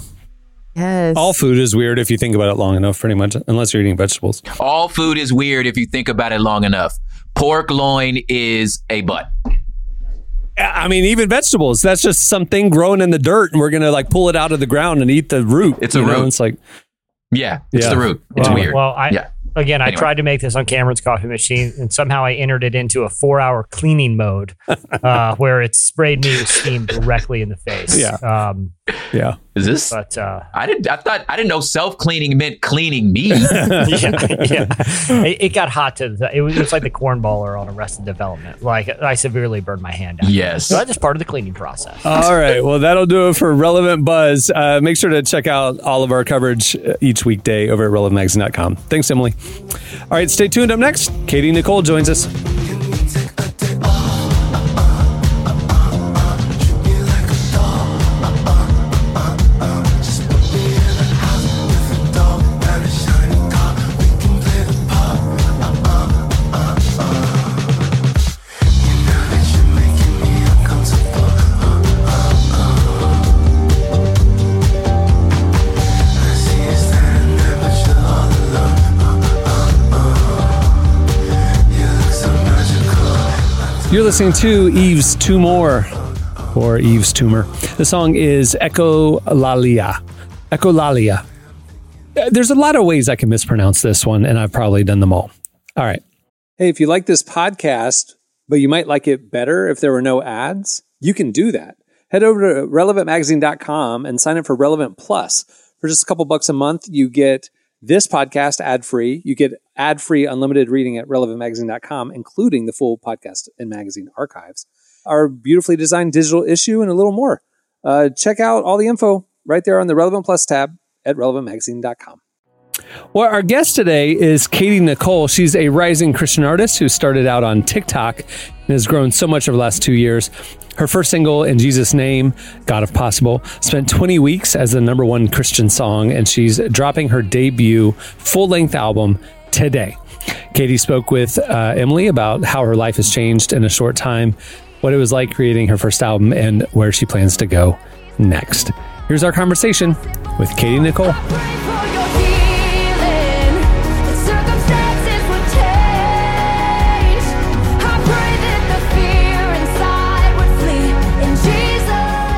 Yes. All food is weird if you think about it long enough, pretty much, unless you're eating vegetables. All food is weird if you think about it long enough. Pork loin is a butt. I mean, even vegetables, that's just something growing in the dirt, and we're going to like pull it out of the ground and eat the root. It's a you know? root. It's like, Yeah, it's Yeah. the root. It's Well, weird. Well, I yeah. Again, I tried to make this on Cameron's coffee machine, and somehow I entered it into a four-hour cleaning mode, uh, where it sprayed me with steam directly in the face. Yeah. Um, yeah. Is this? but uh, I didn't. I thought. I didn't know self cleaning meant cleaning me. yeah, yeah. It, it got hot to the. It was, it was like the cornballer on Arrested Development. Like I severely burned my hand out. yes. So that's just part of the cleaning process. All right. Well, that'll do it for Relevant Buzz. Uh, make sure to check out all of our coverage uh, each weekday over at relevantmagazine.com. Thanks, Emily. All right. Stay tuned. Up next, Katy Nichole joins us. You're listening to Yves Tumor or Yves Tumor. The song is Echolalia. Echolalia. Uh, There's a lot of ways I can mispronounce this one, and I've probably done them all. All right. Hey, if you like this podcast, but you might like it better if there were no ads, you can do that. Head over to relevantmagazine.com and sign up for Relevant Plus. For just a couple bucks a month, you get this podcast ad free. You get ad free unlimited reading at relevantmagazine.com, including the full podcast and magazine archives, our beautifully designed digital issue, and a little more. Uh, check out all the info right there on the Relevant Plus tab at relevantmagazine.com. Well, our guest today is Katy Nichole. She's a rising Christian artist who started out on TikTok and has grown so much over the last two years. Her first single, In Jesus' Name, God of Possible, spent 20 weeks as the number one Christian song, and she's dropping her debut full length album today. Katy spoke with uh, Emily about how her life has changed in a short time, what it was like creating her first album, and where she plans to go next. Here's our conversation with Katy Nichole.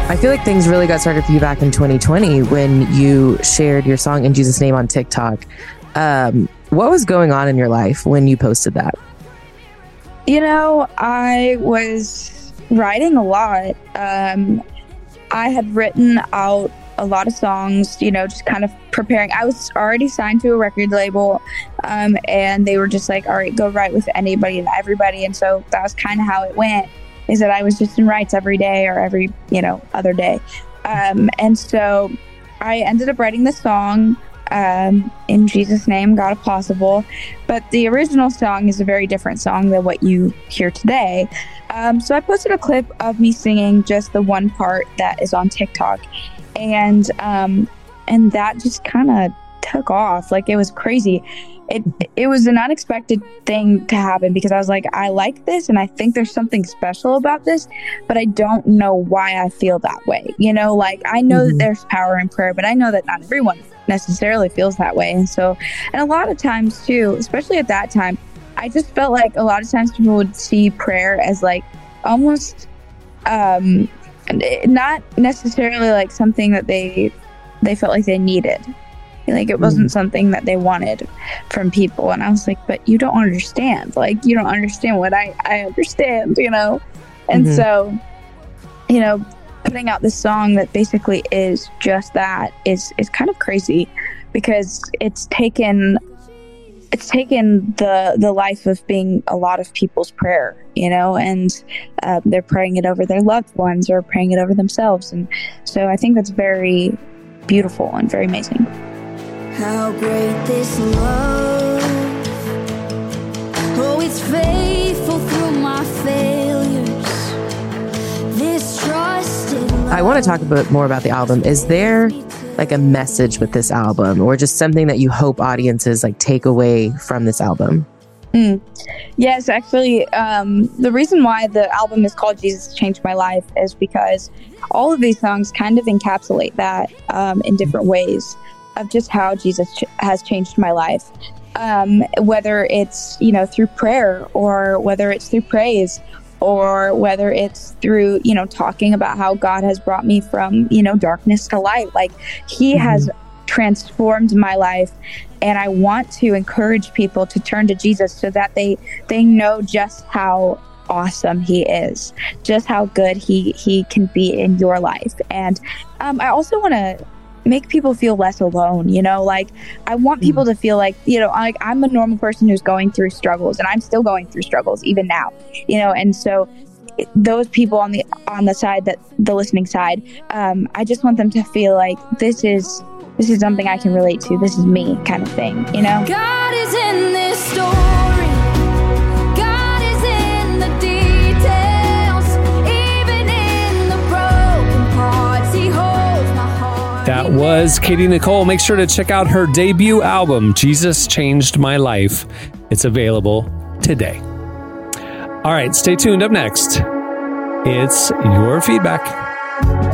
I feel like things really got started for you back in 2020 when you shared your song in Jesus' name on TikTok. Um, what was going on in your life when you posted that? You know, I was writing a lot. Um, I had written out a lot of songs, you know, just kind of preparing. I was already signed to a record label, um, and they were just like, all right, go write with anybody and everybody. And so that was kind of how it went is that I was just in writes every day or every, you know, other day. Um, and so I ended up writing the song um, in Jesus' name, God if possible. But the original song is a very different song than what you hear today. Um, so I posted a clip of me singing just the one part that is on TikTok, and um, and that just kind of took off. Like it was crazy. It it was an unexpected thing to happen because I was like, I like this, and I think there's something special about this, but I don't know why I feel that way. You know, like I know that there's power in prayer, but I know that not everyone necessarily feels that way. And so, and a lot of times too, especially at that time, I just felt like a lot of times people would see prayer as like almost um not necessarily like something that they they felt like they needed. Like it wasn't something that they wanted from people. And I was like, but you don't understand. Like you don't understand what I, I understand, you know? And Mhm. so, you know, putting out this song that basically is just that is is kind of crazy because it's taken it's taken the the life of being a lot of people's prayer you know and uh, they're praying it over their loved ones or praying it over themselves and so i think that's very beautiful and very amazing How great this love. Oh, it's faithful through my failures. This trust in I want to talk a bit more about the album. Is there like a message with this album or just something that you hope audiences like take away from this album? Mm. Yes, actually, um, the reason why the album is called Jesus Changed My Life is because all of these songs kind of encapsulate that um, in different ways of just how Jesus ch- has changed my life. Um, whether it's, you know, through prayer or whether it's through praise or whether it's through, you know, talking about how God has brought me from, you know, darkness to light. Like, He has transformed my life and I want to encourage people to turn to Jesus so that they they know just how awesome he is, just how good he he can be in your life. And um, I also want to make people feel less alone you know? Like i want people to feel like you know like i'm a normal person who's going through struggles and i'm still going through struggles even now you know? And so those people on the on the side that the listening side um, i just want them to feel like this is this is something i can relate to. This is me kind of thing you know? God is in this story. That was Katy Nichole. Make sure to check out her debut album, Jesus Changed My Life. It's available today. All right, stay tuned. Up next, it's your feedback.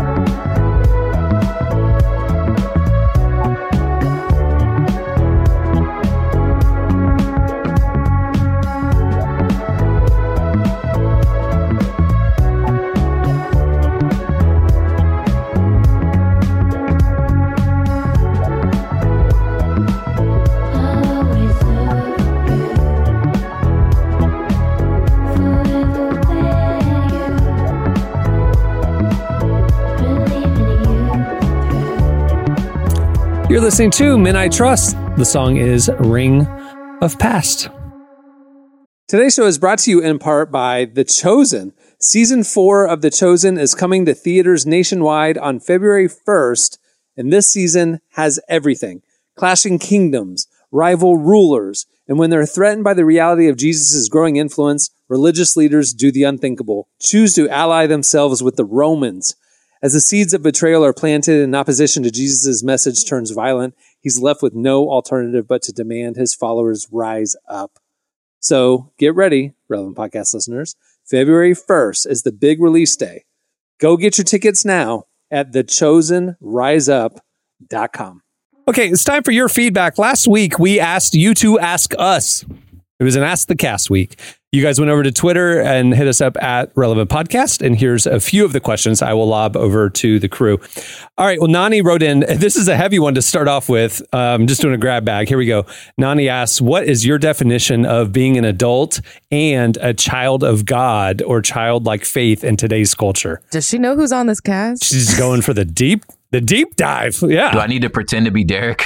Listening to Men I Trust. The song is Ring of Past. Today's show is brought to you in part by The Chosen. Season four of The Chosen is coming to theaters nationwide on February 1st, and this season has everything clashing kingdoms, rival rulers, and when they're threatened by the reality of Jesus' growing influence, religious leaders do the unthinkable, choose to ally themselves with the Romans. As the seeds of betrayal are planted in opposition to Jesus' message turns violent, he's left with no alternative but to demand his followers rise up. So get ready, relevant podcast listeners. February 1st is the big release day. Go get your tickets now at thechosenriseup.com. Okay, it's time for your feedback. Last week, we asked you to ask us. It was an Ask the Cast week. You guys went over to Twitter and hit us up at Relevant Podcast. And here's a few of the questions I will lob over to the crew. All right. Well, Nani wrote in. This is a heavy one to start off with. Um, just doing a grab bag. Here we go. Nani asks, What is your definition of being an adult and a child of God or childlike faith in today's culture? Does she know who's on this cast? She's going for the deep, the deep dive. Yeah. Do I need to pretend to be Derek?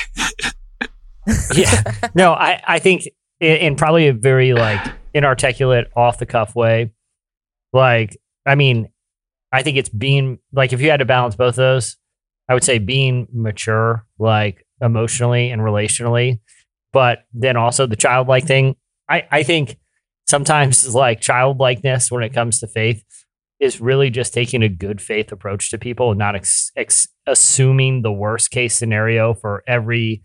yeah. No, I, I think in, in probably a very like inarticulate, off the cuff way. Like, I mean, I think it's being like if you had to balance both of those, I would say being mature, like emotionally and relationally, but then also the childlike thing. I, I think sometimes like childlikeness when it comes to faith is really just taking a good faith approach to people and not ex, ex, assuming the worst case scenario for every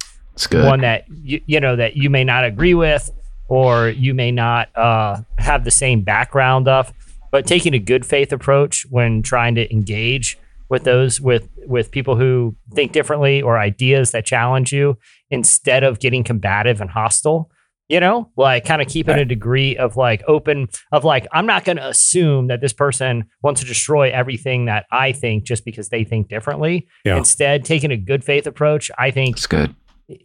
one that you, you know that you may not agree with or you may not uh, have the same background of but taking a good faith approach when trying to engage with those with with people who think differently or ideas that challenge you instead of getting combative and hostile you know like kind of keeping a degree of like open of like i'm not going to assume that this person wants to destroy everything that i think just because they think differently Yeah. instead taking a good faith approach i think It's good.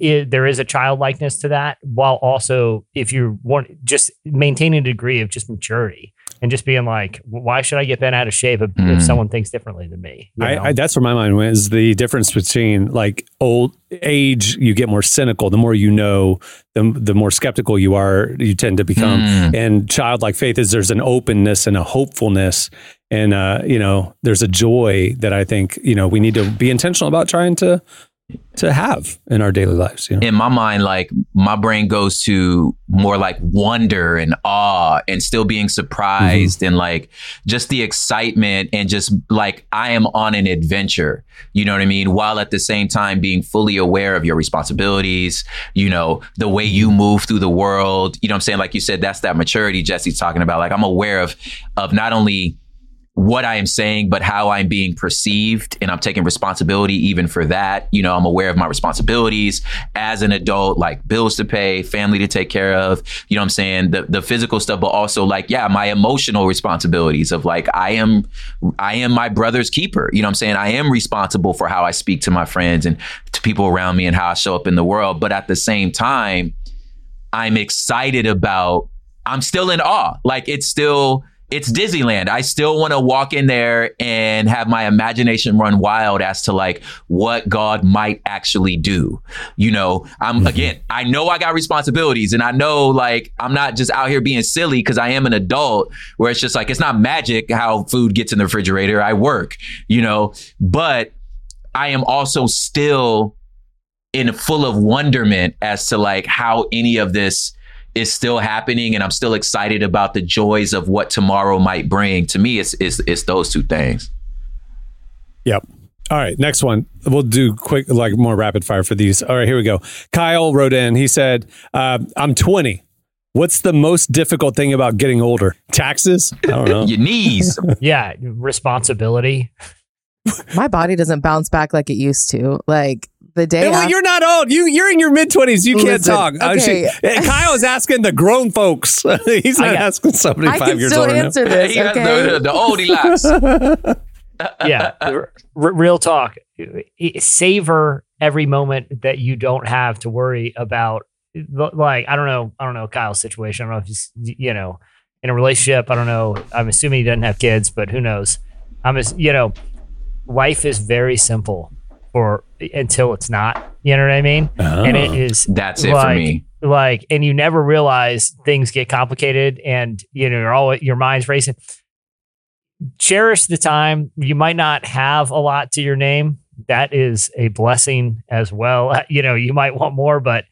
I there is a childlikeness to that while also if you want just maintaining a degree of just maturity and just being like why should i get bent out of shape if, if Mm. someone thinks differently than me you know? I, I, that's where my mind went is the difference between like old age, you get more cynical. The more you know, the, the more skeptical you are, you tend to become. Mm. And childlike faith is there's an openness and a hopefulness. And, uh, you know, there's a joy that I think, you know, we need to be intentional about trying to, to have in our daily lives. You know? in my mind, like my brain goes to more like wonder and awe and still being surprised mm-hmm. and like just the excitement and just like I am on an adventure. You know what I mean? While at the same time being fully aware of your responsibilities, you know, the way you mm-hmm. move through the world. You know what I'm saying? Like you said, that's that maturity Jesse's talking about. Like I'm aware of of not only what I am saying, but how I'm being perceived. And I'm taking responsibility even for that. You know, I'm aware of my responsibilities as an adult, like bills to pay, family to take care of, you know what I'm saying? The the physical stuff, but also like, yeah, my emotional responsibilities of like I am I am my brother's keeper. You know what I'm saying? I am responsible for how I speak to my friends and to people around me and how I show up in the world. But at the same time, I'm excited about I'm still in awe. Like it's still it's Disneyland. I still want to walk in there and have my imagination run wild as to like what God might actually do. You know, I'm mm-hmm. again, I know I got responsibilities and I know like I'm not just out here being silly because I am an adult where it's just like it's not magic how food gets in the refrigerator. I work, you know, but I am also still in full of wonderment as to like how any of this is still happening and I'm still excited about the joys of what tomorrow might bring. To me, it's it's, it's those two things. Yep. All right, next one. We'll do quick, like more rapid fire for these. All right, here we go. Kyle wrote in. He said, uh, "I'm 20. What's the most difficult thing about getting older? Taxes? I don't know. Your knees. yeah responsibility My body doesn't bounce back like it used to. Like the day well, after- you're not old. You you're in your mid twenties. You can't Listen, talk. Uh, she- okay. Kyle is asking the grown folks. He's not I asking somebody I five can years still older. now. answer this. He has Okay. the, the, the oldie laughs. yeah r- r- real talk savor every moment that you don't have to worry about like i don't know i don't know kyle's situation i don't know if he's you know in a relationship i don't know i'm assuming he doesn't have kids but who knows i'm as you know life is very simple or until it's not. You know what I mean? And it is Oh. is That's it for like- me. Like, and you never realize things get complicated, and you know you're always your mind's racing. Cherish the time. You might not have a lot to your name. That is a blessing as well. You know, you might want more, but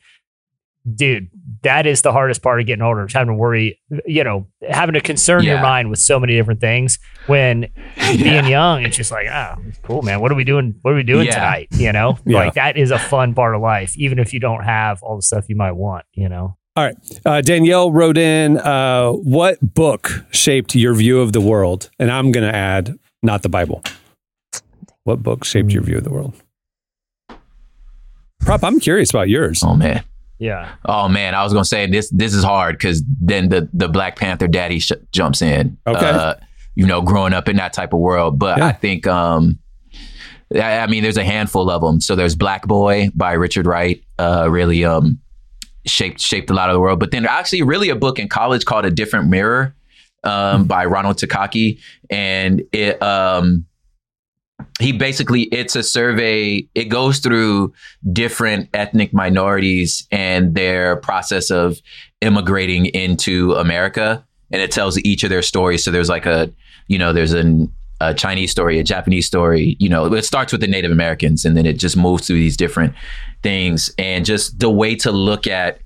dude, that is the hardest part of getting older. Is having to worry. You know, having to concern your mind with so many different things. When being young, it's just like, ah, cool, man. What are we doing? What are we doing Yeah. tonight? You know, Yeah. like that is a fun part of life, even if you don't have all the stuff you might want. You know, All right. Uh, Danielle wrote in, uh, what book shaped your view of the world? And I'm going to add, not the Bible. What book shaped your view of the world? Prop, I'm curious about yours. Oh man. Yeah, Oh man, I was gonna say this. This is hard because then the the Black Panther daddy sh- jumps in. Okay. Uh, you know, growing up in that type of world, but Yeah. I think, um, I, I mean, there's a handful of them. So there's Black Boy by Richard Wright. Uh, really, um, shaped shaped a lot of the world. But then actually, really, a book in college called A Different Mirror, um, by Ronald Takaki, and it, um, he basically it's a survey. It goes through different ethnic minorities and their process of immigrating into America, and it tells each of their stories. So there's like a, you know, there's an a Chinese story, a Japanese story. You know, it starts with the Native Americans, and then it just moves through these different things, and just the way to look at,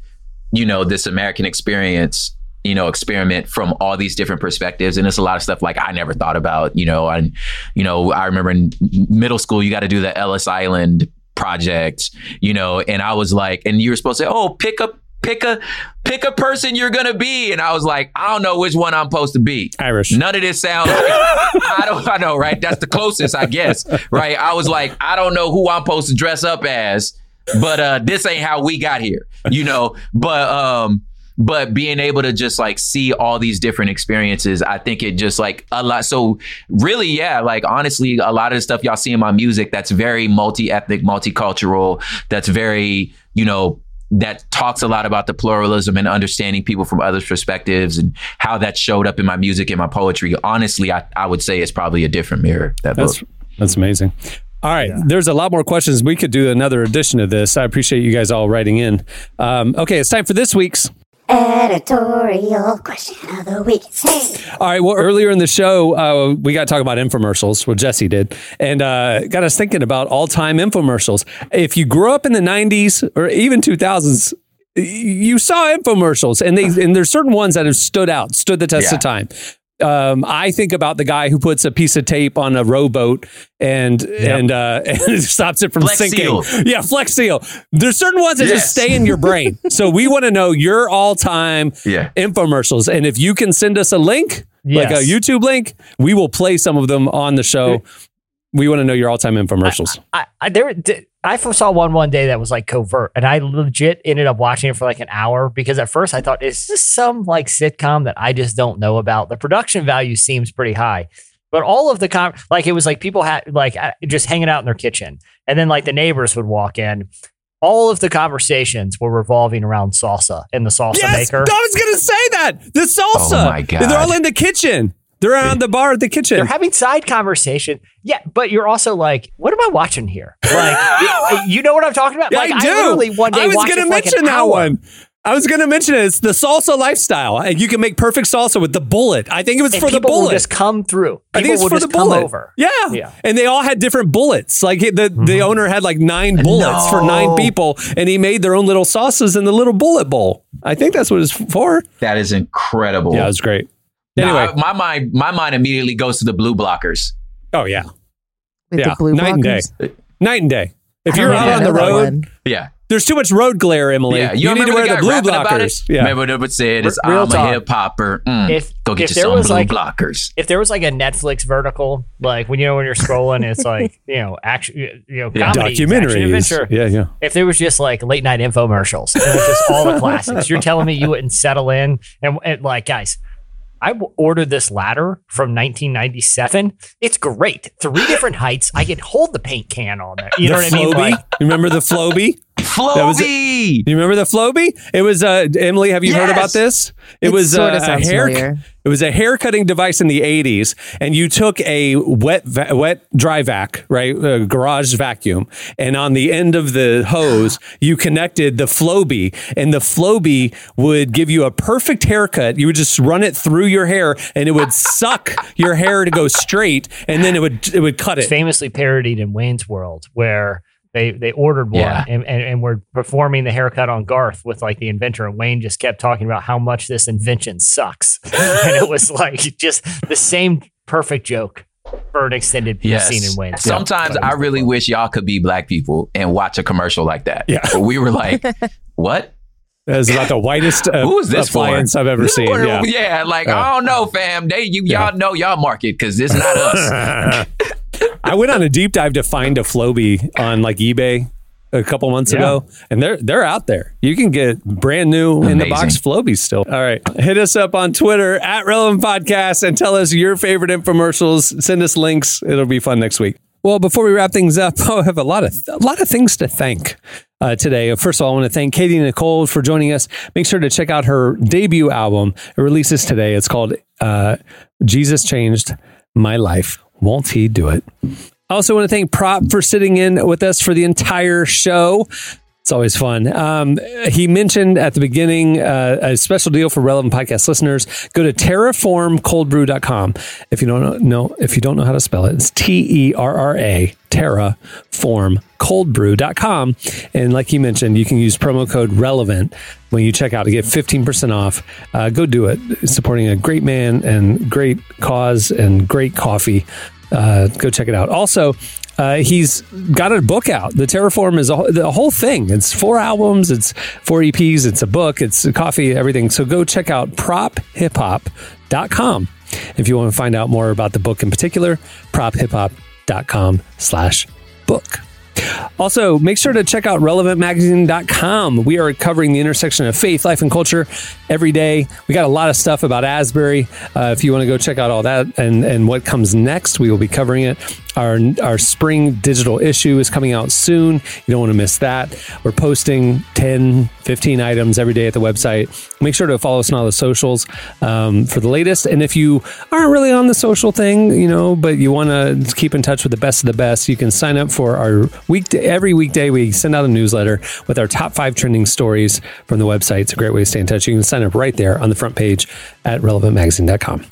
you know, this American experience. You know, experiment from all these different perspectives, and it's a lot of stuff like I never thought about. You know, and you know, I remember in middle school, you got to do the Ellis Island project. You know, and I was like, and you were supposed to say, oh, pick up pick a pick a person you're gonna be and i was like i don't know which one i'm supposed to be Irish. none of this sounds like i don't i know right that's the closest i guess right i was like i don't know who i'm supposed to dress up as but uh this ain't how we got here you know but um but being able to just like see all these different experiences i think it just like a lot so really yeah like honestly a lot of the stuff y'all see in my music that's very multi-ethnic multicultural that's very you know that talks a lot about the pluralism and understanding people from other perspectives and how that showed up in my music and my poetry honestly i, I would say it's probably a different mirror that That's book that's amazing. All right, there's a lot more questions. We could do another edition of this. I appreciate you guys all writing in. Um, okay, it's time for this week's. Editorial question of the week. Hey. All right. Well, earlier in the show, uh, we got to talk about infomercials. Well, Jesse did, and uh, got us thinking about all-time infomercials. If you grew up in the '90s or even 2000s, you saw infomercials, and they and there's certain ones that have stood out, stood the test Yeah. of time. Um, I think about the guy who puts a piece of tape on a rowboat and and uh, and stops it from Flex sinking. Seal. Yeah, Flex Seal. There's certain ones that just stay in your brain. so we want to know your all-time Yeah. infomercials, and if you can send us a link, like a YouTube link, we will play some of them on the show. We want to know your all-time infomercials. I, I there d- I saw one one day that was like covert, and I legit ended up watching it for like an hour because at first I thought it's just some like sitcom that I just don't know about. The production value seems pretty high, but all of the com like it was like people had like uh, just hanging out in their kitchen, and then like the neighbors would walk in. All of the conversations were revolving around salsa and the salsa yes, maker. I was going to say that the salsa. Oh my God. They're all in the kitchen. They're around the bar at the kitchen. They're having side conversation. Yeah, but you're also like, what am I watching here? Like, you know what I'm talking about? Yeah, like, I do. literally one day I was gonna it for like mention that hour. one. I was going to mention it. It's the salsa lifestyle. And You can make perfect salsa with the bullet. I think it was And for the people bullet. just come through. I think People it's for just the bullet. over. Yeah. Yeah. And they all had different bullets. Like the the Mm-hmm. owner had like nine bullets for nine people, and he made their own little sauces in the little bullet bowl. I think that's what it's for. that is incredible Yeah, it was great. Now, Anyway, I- my mind my mind immediately goes to the blue blockers oh yeah, With yeah, the blue night and day, night and day. If you're out on the road, one. yeah there's too much road glare, Emily. Yeah, you, you, need to wear the the blue rapping about it? blockers. Yeah, Remember what it said? It's Real I'm talk. a hip hopper. Mm, If- go get if you there some was blue like- blockers. If there was like a Netflix vertical, like when you know when you're scrolling, it's like you know action, you know, Yeah. comedy, action, documentaries. adventure. Yeah, yeah. If there was just like late night infomercials, and it was just all the classics. You're telling me you wouldn't settle in and, and like guys. I ordered this ladder from 1997. It's great. Three different heights. I can hold the paint can on there. You the know what I mean? Flowbee. Like, Remember the Flowbee? That was- Flowbee. You remember the Flowbee? It was uh, Emily. Have you heard about this? It It was sorta uh, a hair. familiar. It was a hair cutting device in the '80s, and you took a wet, va- wet dry vac, right, a garage vacuum, and on the end of the hose, you connected the Flowbee, and the Flowbee would give you a perfect haircut. You would just run it through your hair, and it would suck your hair to go straight, and then it would it would cut it. famously parodied in Wayne's World, where they they ordered one Yeah. and, and, and were performing the haircut on Garth with like the inventor, and Wayne just kept talking about how much this invention sucks, and it was like just the same perfect joke for an extended Yes. scene in Wayne's. World. Sometimes I really wish y'all could be black people and watch a commercial like that. Yeah. Where we were like, what? That was about the whitest uh, Who is this for? I've ever seen. Or- Yeah. like Uh, I don't know, fam. They you Yeah. y'all know y'all market because it's not us. I went on a deep dive to find a Flowbee on like eBay a couple months Yeah. ago, and they're they're out there. You can get brand new in the box Amazing. Flowbees still. All right, hit us up on Twitter at Relevant Podcast and tell us your favorite infomercials. Send us links. It'll be fun next week. Well, before we wrap things up, I have a lot of a lot of things to thank uh, today. First of all, I want to thank Katy Nichole for joining us. Make sure to check out her debut album. It releases today. It's called uh, "Jesus Changed My Life." Won't he do it? I also want to thank Prop for sitting in with us for the entire show. It's always fun. Um, he mentioned at the beginning uh, a special deal for relevant podcast listeners. Go to terraformcoldbrew.com. If you don't know, if you don't know how to spell it, it's T E R R A terraformcoldbrew.com. And like he mentioned, you can use promo code relevant when you check out to get 15% off. Uh, go do it. Supporting a great man and great cause and great coffee. Uh, go check it out. Also, uh, he's got a book out. The Terraform is a, whole- the whole thing. It's four albums, it's four EPs, it's a book, it's coffee, everything. So go check out prophiphop.com if you want to find out more about the book in particular. prophiphop.com slash book. Also, make sure to check out relevantmagazine.com. We are covering the intersection of faith, life, and culture every day. We got a lot of stuff about Asbury. Uh, if you want to go check out all that and, and what comes next, we will be covering it. Our, our spring digital issue is coming out soon. You don't want to miss that. We're posting 10, 15 items every day at the website. Make sure to follow us on all the socials um, for the latest. And if you aren't really on the social thing, you know, but you want to keep in touch with the best of the best, you can sign up for our weekday. Every weekday, we send out a newsletter with our top five trending stories from the website. It's a great way to stay in touch. You can sign up right there on the front page at relevantmagazine.com.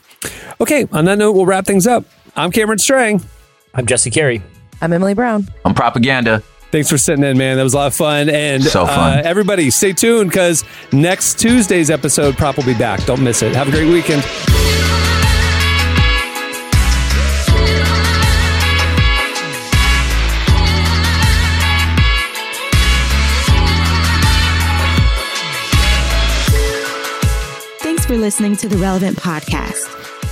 Okay, on that note, we'll wrap things up. I'm Cameron Strang. I'm Jesse Carey. I'm Emily Brown. I'm propaganda. Thanks for sitting in, man. That was a lot of fun. And So fun. Uh, everybody, stay tuned because next Tuesday's episode, Prop will be back. Don't miss it. Have a great weekend. Thanks for listening to the Relevant Podcast.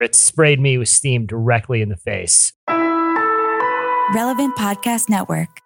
It sprayed me with steam directly in the face. Relevant Podcast Network.